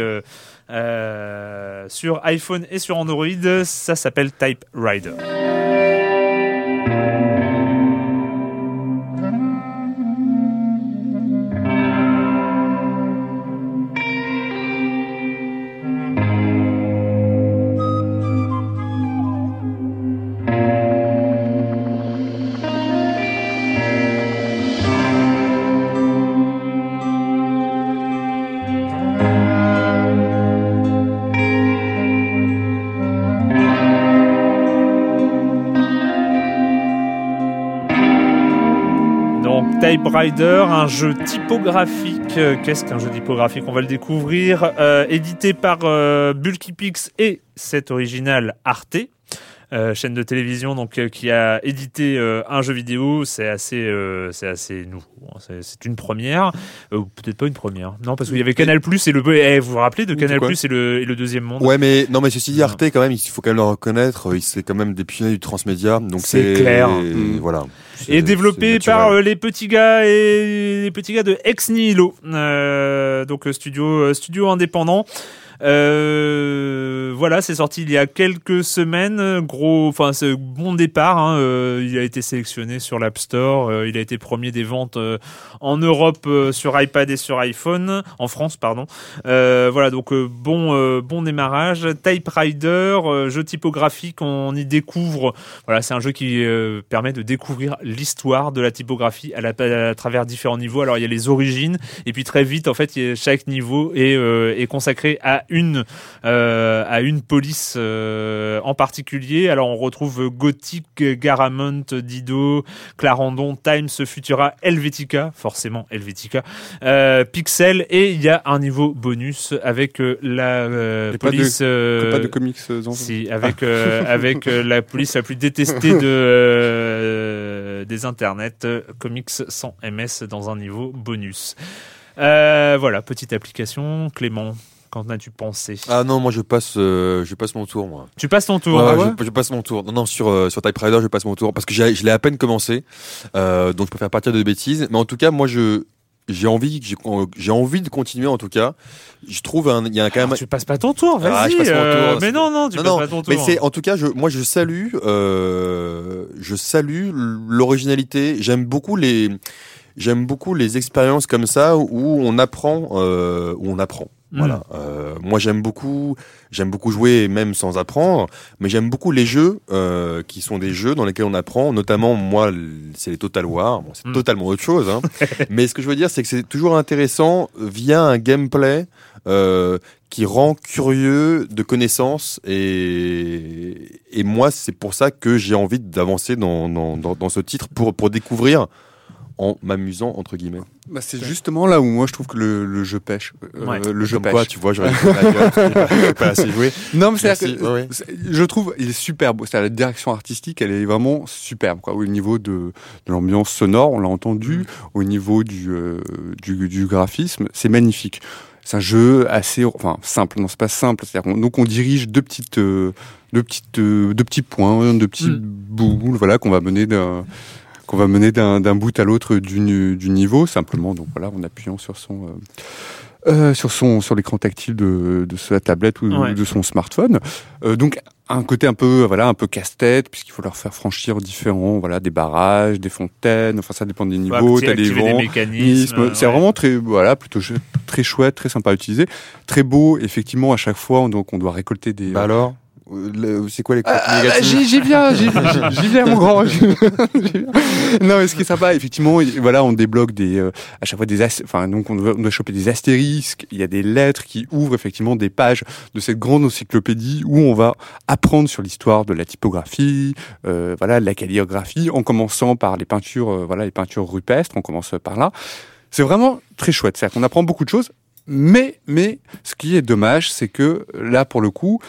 sur iPhone et sur Android. Ça s'appelle Type Rider. Typewriter, un jeu typographique. Euh, Qu'est-ce qu'un jeu typographique? On va le découvrir. Euh, édité par euh, Bulky Pix et cet original Arte. Euh, chaîne de télévision donc euh, qui a édité euh, un jeu vidéo. C'est assez, euh, c'est assez nouveau. C'est- C'est une première, Euh, ou peut-être pas une première. Non, parce qu'il y avait Canal Plus et le. Eh, vous vous rappelez de Canal Plus et le, et le deuxième monde? Ouais, mais non, mais ceci dit, Arte, quand même, il faut quand même le reconnaître. il- C'est quand même des pionniers du transmédia. Donc C'est clair. et Mm. Voilà. et développé par les petits gars et les petits gars de Ex Nihilo, euh, donc studio studio indépendant. Euh, voilà, c'est sorti il y a quelques semaines. Gros, enfin, c'est bon départ. hein, euh, il a été sélectionné sur l'App Store. euh, il a été premier des ventes en Europe sur iPad et sur iPhone, en France, pardon. Voilà, donc bon, bon démarrage. Typewriter, jeu typographique, on y découvre. Voilà, c'est un jeu qui permet de découvrir l'histoire de la typographie à, travers différents niveaux. Alors il y a les origines, et puis très vite, en fait, chaque niveau est consacré à une euh, à une police euh, en particulier. Alors on retrouve Gothic, Garamond, Dido, Clarendon, Times, Futura, Helvetica, forcément Helvetica, euh, Pixel, et il y a un niveau bonus avec la Et pas de- police. Pas de comics si, avec euh, avec la police la plus détestée de des internets, Comics sans MS dans un niveau bonus. Euh, voilà, petite application. Clément, qu'en as-tu pensé Ah non, moi je passe, euh, je passe mon tour, moi. Tu passes ton tour Ouais, ah je- ouais? je, passe mon tour. Non, non, sur, euh, sur Typewriter, je passe mon tour parce que je l'ai à peine commencé, euh, donc je préfère partir de bêtises. Mais en tout cas, moi, je j'ai envie, j'ai envie de continuer. En tout cas, je trouve il y a quand même. Tu passes pas ton tour, vas-y. Ah, je passe mon euh, tour, mais non, non, tu passes pas ton tour. Mais c'est en tout cas, je, moi, je salue, je salue l'originalité. J'aime beaucoup les, j'aime beaucoup les expériences comme ça où on apprend, où on apprend. Mm. Voilà. Euh, moi, j'aime beaucoup, j'aime beaucoup jouer même sans apprendre, mais j'aime beaucoup les jeux euh, qui sont des jeux dans lesquels on apprend. Notamment, moi, c'est les Total War. Bon, c'est Mm. totalement autre chose. Hein. mais ce que je veux dire, c'est que c'est toujours intéressant via un gameplay. Euh, qui rend curieux de connaissances et, et moi c'est pour ça que j'ai envie d'avancer dans, dans, dans, dans ce titre pour, pour découvrir en m'amusant entre guillemets. Bah, c'est justement là où moi je trouve que le, le jeu pêche. Euh, Ouais. Le jeu Comme pêche. quoi, tu vois, j'aurais pas- assez joué. Non, mais c'est ouais, c'est- je trouve il est super beau. C'est la direction artistique, elle est vraiment superbe. Quoi. Au niveau de, de l'ambiance sonore, on l'a entendu. Mm. Au niveau du, euh, du, du graphisme, c'est magnifique. C'est un jeu assez, enfin simple. Non, c'est pas simple. C'est-à-dire qu'on- donc on dirige deux petites, euh, deux petites, euh, deux petits points, deux petits Mm. boules, voilà, qu'on va mener d'un qu'on va mener d'un bout à l'autre du, du niveau, simplement. Donc voilà, en appuyant sur son euh, euh, sur son sur l'écran tactile de, de sa tablette ou Ouais. de son smartphone. Euh, donc un côté un peu voilà un peu casse-tête puisqu'il faut leur faire franchir différents voilà des barrages, des fontaines. Enfin ça dépend des niveaux. T'as des vents. mécanismes, C'est ouais. vraiment très voilà plutôt très chouette, très sympa à utiliser, très beau. Effectivement à chaque fois on- donc on doit récolter des Bah alors? C'est quoi les ah, ah, J'y viens, j'y viens, mon grand. Non, mais ce qui est sympa, effectivement, il- voilà, on débloque des, euh, à chaque fois des, enfin, donc on doit, on doit choper des astérisques. Il y a des lettres qui ouvrent effectivement des pages de cette grande encyclopédie où on va apprendre sur l'histoire de la typographie, euh, voilà, de la calligraphie, en commençant par les peintures, euh, voilà, les peintures rupestres. On commence par là. C'est vraiment très chouette. C'est-à-dire qu'on apprend beaucoup de choses. Mais, mais, ce qui est dommage, c'est que là, pour le coup,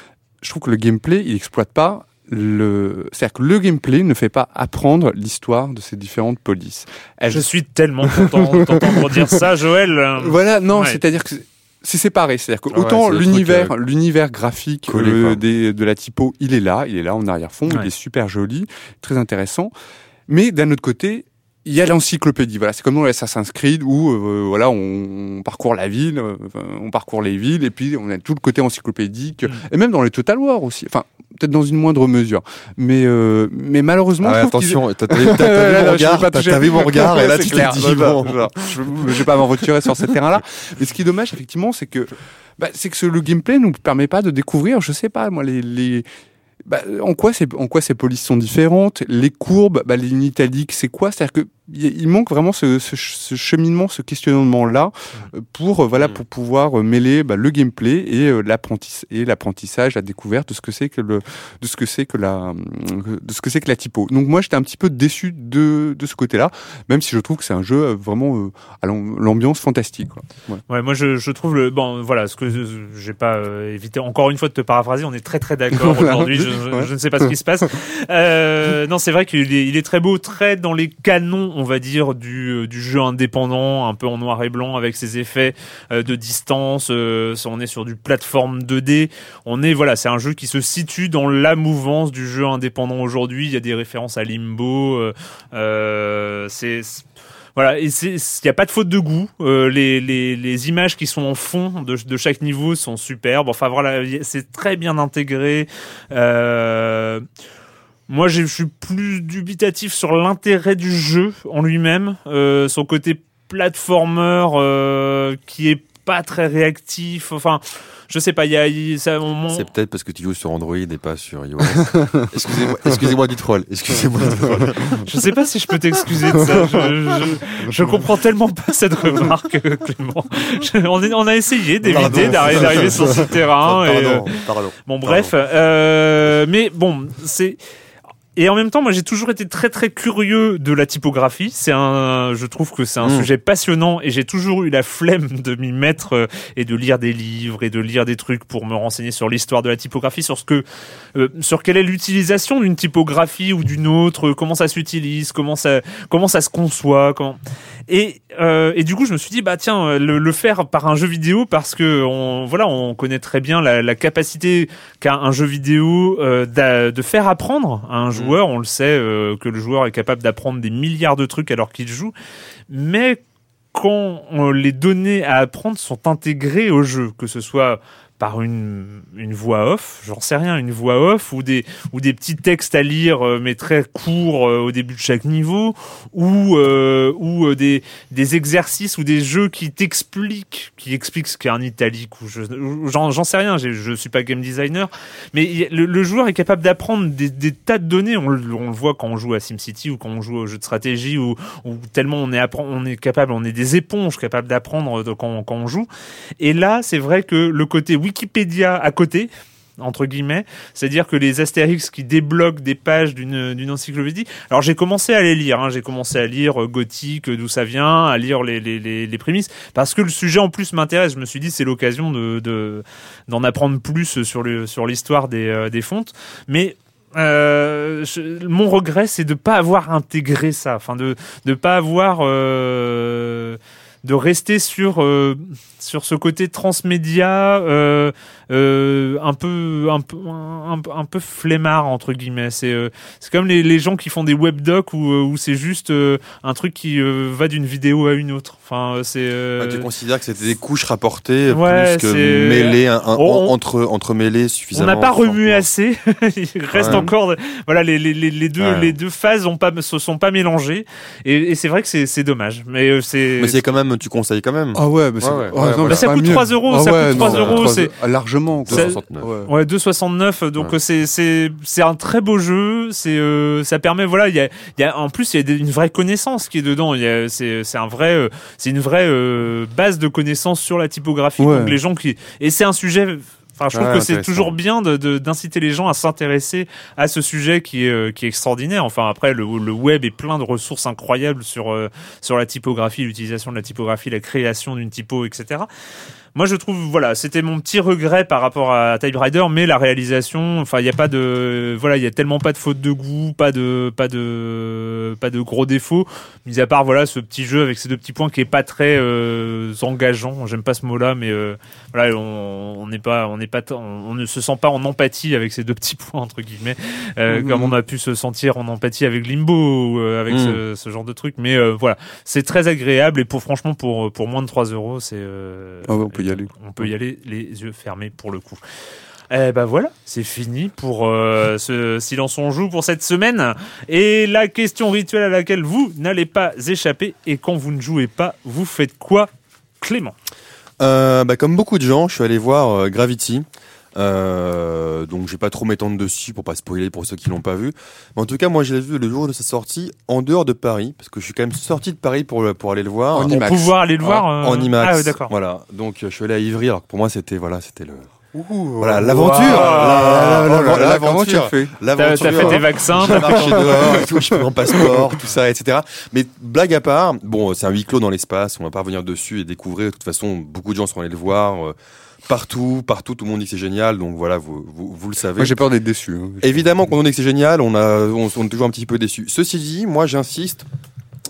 je trouve que le gameplay, il exploite pas le, c'est-à-dire que le gameplay ne fait pas apprendre l'histoire de ces différentes polices. Je suis tellement content de t'entendre dire ça, Joël. Voilà, non, Ouais. c'est-à-dire que c'est séparé. C'est-à-dire que Ah ouais, autant l'univers, euh, l'univers graphique euh, des, de la typo, il est là, il est là en arrière-fond, Ouais. il est super joli, très intéressant. Mais d'un autre côté, il y a l'encyclopédie. Voilà, c'est comme dans Assassin's Creed où euh, voilà, on, on parcourt la ville, euh, on parcourt les villes, et puis on a tout le côté encyclopédique, Mm. et même dans les Total War aussi. Enfin, peut-être dans une moindre mesure, mais euh, mais malheureusement, Ah ouais, attention, t'as vu mon regard, pas t'as vu mon regard, et là tu t'es dit bon. je, je vais pas m'aventurer sur ce terrain-là. Mais ce qui est dommage, effectivement, c'est que bah, c'est que ce- le gameplay nous permet pas de découvrir, je sais pas, moi, les, les bah, en quoi ces en quoi ces polices sont différentes, les courbes, bah, les italiques, c'est quoi? C'est-à-dire que il manque vraiment ce, ce, ce cheminement, ce questionnement-là euh, pour euh, voilà pour pouvoir euh, mêler bah, le gameplay et l'apprentissage la découverte de ce que c'est que le de ce que c'est que la euh, de ce que c'est que la typo. Donc moi j'étais un petit peu déçu de de ce côté-là, même si je trouve que c'est un jeu vraiment à l'am- l'ambiance fantastique. Quoi. Ouais. Ouais, moi je, je trouve le bon voilà ce que je- j'ai pas euh, évité encore une fois de te paraphraser, on est très très d'accord Voilà. aujourd'hui. Je, je- Ouais. je ne sais pas ce qui se passe. Euh, non, c'est vrai qu'il est, il est très beau, très dans les canons, on va dire du euh, du jeu indépendant, un peu en noir et blanc avec ses effets euh, de distance. euh, on est sur du plateforme 2D. On est voilà, c'est un jeu qui se situe dans la mouvance du jeu indépendant aujourd'hui. Il y a des références à Limbo. voilà, il n'y a pas de faute de goût. Les, images qui sont en fond de, chaque niveau sont superbes. Enfin voilà, c'est très bien intégré. Moi, je suis plus dubitatif sur l'intérêt du jeu en lui-même, euh, son côté platformer euh, qui est pas très réactif. Enfin, je sais pas. Il y a, il- ça, on- C'est peut-être parce que tu joues sur Android et pas sur iOS. excusez-moi, excusez-moi du troll. Excusez-moi du troll. Je sais pas si je peux t'excuser de ça. Je, je, je comprends tellement pas cette remarque, Clément. Je- on, est- on a essayé d'éviter d'arriver sur ce terrain. et, Pardon, euh, pardon. Bon, bref. euh, mais bon, c'est. Et en même temps, moi, j'ai toujours été très très curieux de la typographie. C'est un, je trouve que c'est un Mm. sujet passionnant et j'ai toujours eu la flemme de m'y mettre euh, et de lire des livres et de lire des trucs pour me renseigner sur l'histoire de la typographie, sur ce que, euh, sur quelle est l'utilisation d'une typographie ou d'une autre, euh, comment ça s'utilise, comment ça, comment ça se conçoit, comment. Et, euh, et du coup, je me suis dit, bah tiens, euh, le, le faire par un jeu vidéo parce que on, voilà, on connaît très bien la, la capacité qu'a un jeu vidéo euh, de faire apprendre à un joueur. On le sait euh, que le joueur est capable d'apprendre des milliards de trucs alors qu'il joue, mais quand euh, les données à apprendre sont intégrées au jeu, que ce soit par une, une voix off, j'en sais rien, une voix off ou des ou des petits textes à lire euh, mais très courts euh, au début de chaque niveau ou euh, ou des des exercices ou des jeux qui t'expliquent qui expliquent ce qu'est un italique ou je j'en j'en sais rien, je suis pas game designer mais le, joueur est capable d'apprendre des, tas de données, on, le- voit quand on joue à SimCity ou quand on joue au jeu de stratégie ou, tellement on est on est capable, on est des éponges capables d'apprendre quand, quand on joue et là, c'est vrai que le côté Wikipédia à côté, entre guillemets, c'est-à-dire que les astérix qui débloquent des pages d'une encyclopédie. Alors j'ai commencé à les lire, hein, j'ai commencé à lire euh, Gothique, euh, d'où ça vient, à lire les, prémices, parce que le sujet en plus m'intéresse. Je me suis dit c'est l'occasion de de- d'en apprendre plus sur l'histoire des euh, des fontes, mais euh, mon regret, c'est de pas avoir intégré ça, enfin de de pas avoir de rester sur euh, sur ce côté transmédia euh, euh, un peu un peu un, peu- un peu flemmard entre guillemets c'est euh, c'est comme les, les gens qui font des webdocs où, euh, où c'est juste euh, un truc qui euh, va d'une vidéo à une autre enfin c'est euh, Ah, tu considères que c'était des couches rapportées Ouais, plus que mêlées, un- un- On- entre, entremêlées on suffisamment. n'a pas remué assez. Il reste Ouais. encore, voilà, les, les, les, les deux, Ouais. les deux phases ont pas, se sont pas mélangées. Et, et c'est vrai que c'est, c'est dommage. Mais euh, c'est. Mais c'est quand même, tu conseilles quand même. Ah ouais, mais c'est- Ouais, ouais, oh, ouais, non, voilà. mais Ça coûte pas 3 mieux. euros, Ah ça ouais, coûte 3 non, euros, trois- c'est- largement. quoi. Ça- 269. Ouais. Ouais, 2,69. Donc Ouais. euh, c'est c'est c'est un très beau jeu. C'est euh, ça permet voilà il y a il y a en plus il y a des- une vraie connaissance qui est dedans. Il y a c'est c'est un vrai euh, c'est une vraie euh, base de connaissances sur la typographie. Ouais. Donc les gens qui et c'est un sujet. Enfin, je trouve que c'est toujours bien de de- d'inciter les gens à s'intéresser à ce sujet qui est euh, qui est extraordinaire. Enfin après le le web est plein de ressources incroyables sur euh, sur la typographie, l'utilisation de la typographie, la création d'une typo, etc. Moi, je trouve, voilà, c'était mon petit regret par rapport à Typewriter, mais la réalisation, enfin, il y a pas de, voilà, il y a tellement pas de faute de goût, pas de, pas de, pas de gros défauts, mis à part, voilà, ce petit jeu avec ces deux petits points qui est pas très euh, engageant. J'aime pas ce mot-là, mais euh, voilà, on n'est pas, on n'est pas, on, on ne se sent pas en empathie avec ces deux petits points entre guillemets, euh, Mhm. comme on a pu se sentir en empathie avec Limbo, ou, euh, avec ce, ce genre de truc. Mais euh, voilà, c'est très agréable et pour franchement, pour pour moins de 3 euros, c'est on peut y aller. on peut y aller les yeux fermés pour le coup. Eh ben voilà, c'est fini pour euh, ce silence on joue pour cette semaine. Et la question rituelle à laquelle vous n'allez pas échapper et quand vous ne jouez pas, vous faites quoi, Clément? Euh, bah, comme beaucoup de gens, je suis allé voir euh, Gravity. Euh, donc je vais pas trop m'étendre dessus pour pas spoiler pour ceux qui l'ont pas vu. Mais en tout cas, moi je l'ai vu le jour de sa sortie en dehors de Paris parce que je suis quand même sorti de Paris pour pour aller le voir. En Pour pouvoir aller le voir. euh, En IMAX. Ah, ouais, d'accord. Voilà. Donc je suis allé à Ivry. Alors que pour moi c'était voilà c'était le Ouh, voilà l'aventure. Wow. La- la- la- Oh l'aventure. tu as fait T'as L'aventure. t'as fait tes vaccins. J'ai marché dehors et tout, je prends mon passeport, tout ça, etc. Mais blague à part, bon, c'est un huis clos dans l'espace, on va pas revenir dessus et découvrir. De toute façon, beaucoup de gens sont allés le voir. euh, partout, partout, tout le monde dit que c'est génial. Donc voilà, vous, vous, vous le savez. Moi j'ai peur d'être déçu. hein. Évidemment, quand on dit que c'est génial, on, a, on, on est toujours un petit peu déçu. Ceci dit, moi j'insiste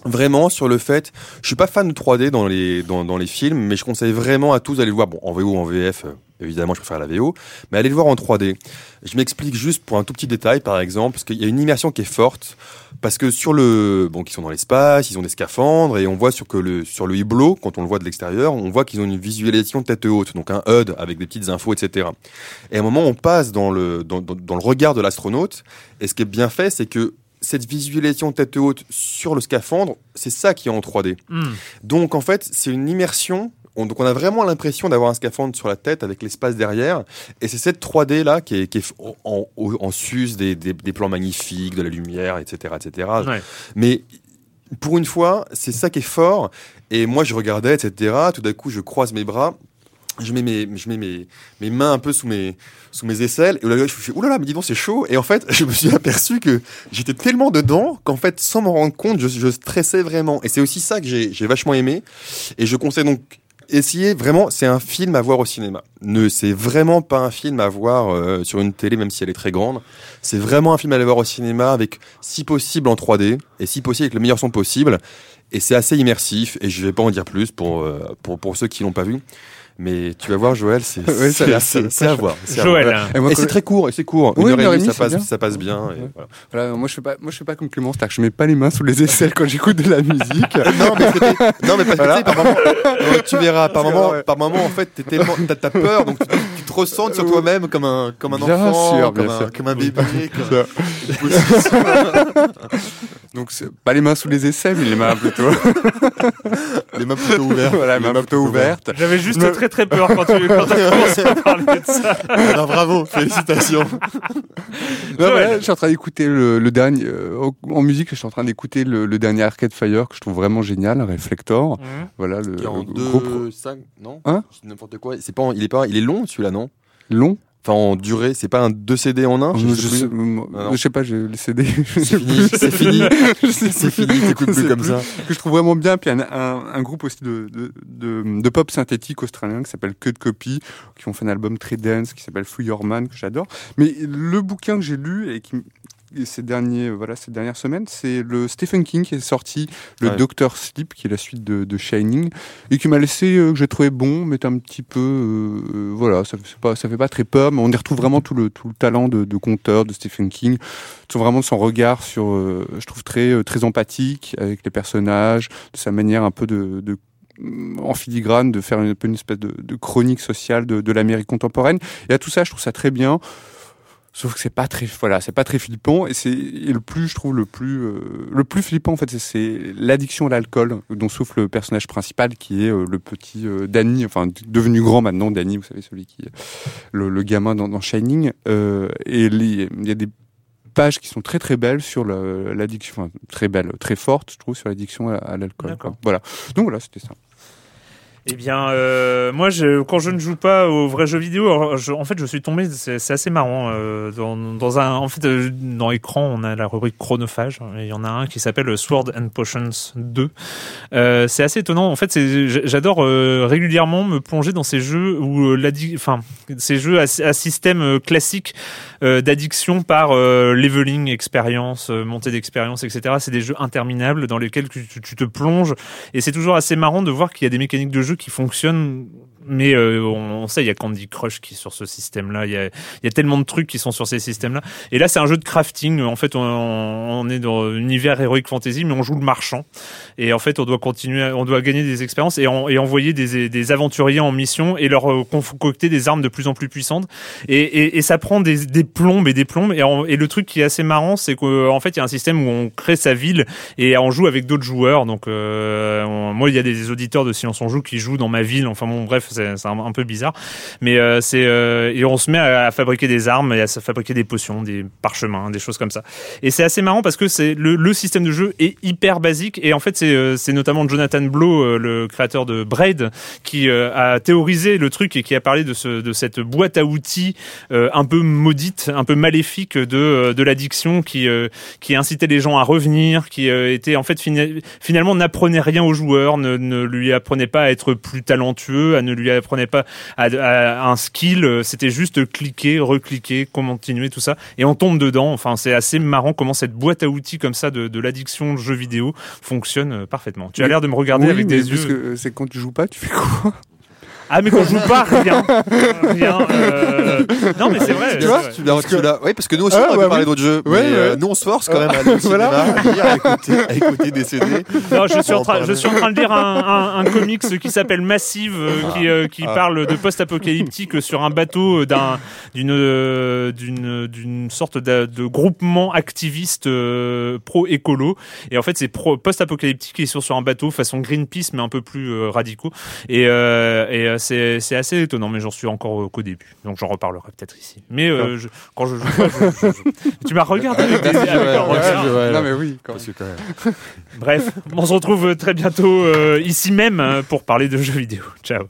vraiment sur le fait, je suis pas fan de 3D dans les, dans, dans les films, mais je conseille vraiment à tous d'aller le voir, bon, en VO ou en VF, euh, évidemment je préfère la VO, mais allez le voir en 3D. Je m'explique juste pour un tout petit détail, par exemple, parce qu'il y a une immersion qui est forte, parce que sur le, bon, qu'ils sont dans l'espace, ils ont des scaphandres, et on voit sur que le, sur le hublot, quand on le voit de l'extérieur, on voit qu'ils ont une visualisation tête haute, donc un HUD avec des petites infos, etc. Et à un moment, on passe dans le, dans, dans, dans le regard de l'astronaute, et ce qui est bien fait, c'est que cette visualisation tête haute sur le scaphandre, c'est ça qui est en 3D. Hmm. Donc en fait, c'est une immersion. On, donc on a vraiment l'impression d'avoir un scaphandre sur la tête avec l'espace derrière. Et c'est cette 3D là qui est, qui est en, en, en sus des, des, des plans magnifiques, de la lumière, etc. etc. Ouais. Mais pour une fois, c'est ça qui est fort. Et moi, je regardais, etc. Tout d'un coup, je croise mes bras. Je mets mes, je mets mes, mes mains un peu sous mes, sous mes aisselles. Et là, je me suis oulala, mais dis donc, c'est chaud. Et en fait, je me suis aperçu que j'étais tellement dedans qu'en fait, sans m'en rendre compte, je, je stressais vraiment. Et c'est aussi ça que j'ai j'ai vachement aimé. Et je conseille donc essayer vraiment, c'est un film à voir au cinéma. Ne, c'est vraiment pas un film à voir euh, sur une télé, même si elle est très grande. C'est vraiment un film à aller voir au cinéma avec, si possible, en 3D et si possible avec le meilleur son possible. Et c'est assez immersif. Et je vais pas en dire plus pour euh, pour pour ceux qui l'ont pas vu. Mais tu vas voir, Joël, c'est Ouais, à voir. Joël. hein. Et c'est très court, et c'est court. Oui, une heure et demie, ça passe, bien. ça passe bien. et Ouais. voilà. Voilà, moi je fais pas, moi je fais pas comme Clément, c'est-à-dire que je mets pas les mains sous les aisselles quand j'écoute de la musique. non, mais, non, mais parce que Voilà. par moment, euh, tu verras, par moment, ouais. par moment, en fait, t'es tellement, t'as, peur, donc tu, tu te ressens sur toi-même comme un, comme un Bien enfant, sûr, comme, bien un, sûr. comme un bébé. comme-. Donc pas les mains sous les aisselles, mais les mains plutôt. les mains plutôt ouvertes. voilà, les mains plutôt ouvertes. J'avais juste très très peur quand tu quand as commencé à parler de ça. Alors, bravo, félicitations. Non, je suis en train d'écouter le, le dernier euh, en- musique. Je suis en train d'écouter le, le dernier Arcade Fire que je trouve vraiment génial, Reflector. Mhm. Voilà le, Qui est en le groupe 2, 5, non? Hein? N'importe quoi. C'est pas, il est pas, il est long, celui-là, non? long? Enfin, en durée, c'est pas un 2 CD en un? Je, Je sais Ah, je sais pas, j'ai le CD. C'est fini, c'est fini. C'est fini, t'écoutes plus comme ça. que je trouve vraiment bien. Puis un, un, un groupe aussi de, de, de, de pop synthétique australien qui s'appelle Cut Copy, qui ont fait un album très dense qui s'appelle Free Your Man que j'adore. Mais le bouquin que j'ai lu et qui ces derniers voilà ces dernières semaines, c'est le Stephen King qui est sorti, le Ouais. Doctor Sleep, qui est la suite de, de Shining, et qui m'a laissé euh, que j'ai trouvé bon, mais un petit peu euh, euh, voilà, ça fait pas ça fait pas très peur, mais on y retrouve vraiment tout le tout le talent de, de conteur de Stephen King, sur vraiment son regard sur, euh, je trouve très euh, très empathique avec les personnages, de sa manière un peu de, de en filigrane de faire une, une espèce de, de chronique sociale de, de l'Amérique contemporaine. Et à tout ça, je trouve ça très bien. Sauf que c'est pas très, voilà, c'est pas très flippant. Et c'est le plus, je trouve, le plus, euh, le plus flippant en fait, c'est- l'addiction à l'alcool dont souffre le personnage principal, qui est euh, le petit euh, Danny, enfin devenu grand maintenant, Danny, vous savez celui qui, le, le gamin dans, dans Shining. Et il y a des pages qui sont très très belles sur l'addiction, enfin, très belles, très fortes, je trouve, sur l'addiction à, à l'alcool. Voilà. Donc voilà, c'était ça. Eh bien, euh, moi, je, quand je ne joue pas aux vrais jeux vidéo, en fait, je suis tombé, c'est assez marrant, euh, dans, un, en fait, euh, dans l'écran, on a la rubrique chronophage, et il y en a un qui s'appelle Sword and Potions 2. Euh, c'est assez étonnant. En fait, j'adore euh, régulièrement me plonger dans ces jeux où enfin, ces jeux à, système classique d'addiction par leveling, expérience, montée d'expérience, etc. C'est des jeux interminables dans lesquels tu te plonges et c'est toujours assez marrant de voir qu'il y a des mécaniques de jeu qui fonctionnent. Mais euh, on, on sait, il y a Candy Crush qui est sur ce système-là. Il y a, y a tellement de trucs qui sont sur ces systèmes-là. Et là, c'est un jeu de crafting. En fait, on, on est dans l'univers Heroic Fantasy, mais on joue le marchand. Et en fait, on doit continuer, on doit gagner des expériences et, et envoyer des, des aventuriers en mission et leur euh, concocter des armes de plus en plus puissantes. Et, et, et ça prend des, des plombes et des plombes. Et, en- et le truc qui est assez marrant, c'est qu'en fait, il y a un système où on crée sa ville et on joue avec d'autres joueurs. Donc, euh, moi, il y a des auditeurs de Silence on joue qui jouent dans ma ville. Enfin bon, bref, c'est un, peu bizarre. Mais euh, c'est euh, et on se met à, fabriquer des armes et à fabriquer des potions, des parchemins, des choses comme ça. Et c'est assez marrant parce que c'est le, système de jeu est hyper basique et en fait c'est euh, c'est notamment Jonathan Blow, le créateur de Braid, qui a théorisé le truc et qui a parlé de ce de cette boîte à outils un peu maudite, un peu maléfique de de l'addiction qui qui incitait les gens à revenir, qui était en fait fina- finalement n'apprenait rien aux joueurs, ne, ne lui apprenait pas à être plus talentueux, à ne lui apprenait pas à, à un skill, euh, c'était juste cliquer, recliquer, continuer tout ça et on tombe dedans. Enfin, c'est assez marrant comment cette boîte à outils comme ça de, de l'addiction jeux vidéo fonctionne euh, parfaitement. Tu as l'air de me regarder Oui, avec des yeux. C'est quand tu joues pas, tu fais quoi? Ah mais quand je joue pas rien, rien. euh, Non mais c'est vrai. Tu vois, tu vrai. l'as, tu l'as- Oui, parce que nous aussi, Ah, on a bah parler oui. d'autres jeux. Ouais, mais euh, ouais. nous, on se force quand même à aller au cinéma, Voilà. à lire, à écouter, à écouter des CD. Non, je suis, en train, je suis en train de lire un, un, un comics qui s'appelle Massive, euh, qui, euh, qui Ah. parle de post-apocalyptique sur un bateau d'un, d'une, euh, d'une, d'une sorte de, de groupement activiste euh, pro-écolo. Et en fait, c'est pro, post-apocalyptique ils sont sur un bateau façon Greenpeace, mais un peu plus euh, radicaux. Et, euh, et euh, c'est, c'est assez étonnant, mais j'en suis encore euh, qu'au début. Donc j'en reparlerai peut-être ici. Mais euh, je- quand je joue pas, je- je- je- tu m'as regardé avec, des, avec un Ouais, regard. ouais, ouais. Non mais oui, quand même. que quand même. Bref, on se retrouve très bientôt euh, ici même euh, pour parler de jeux vidéo. Ciao.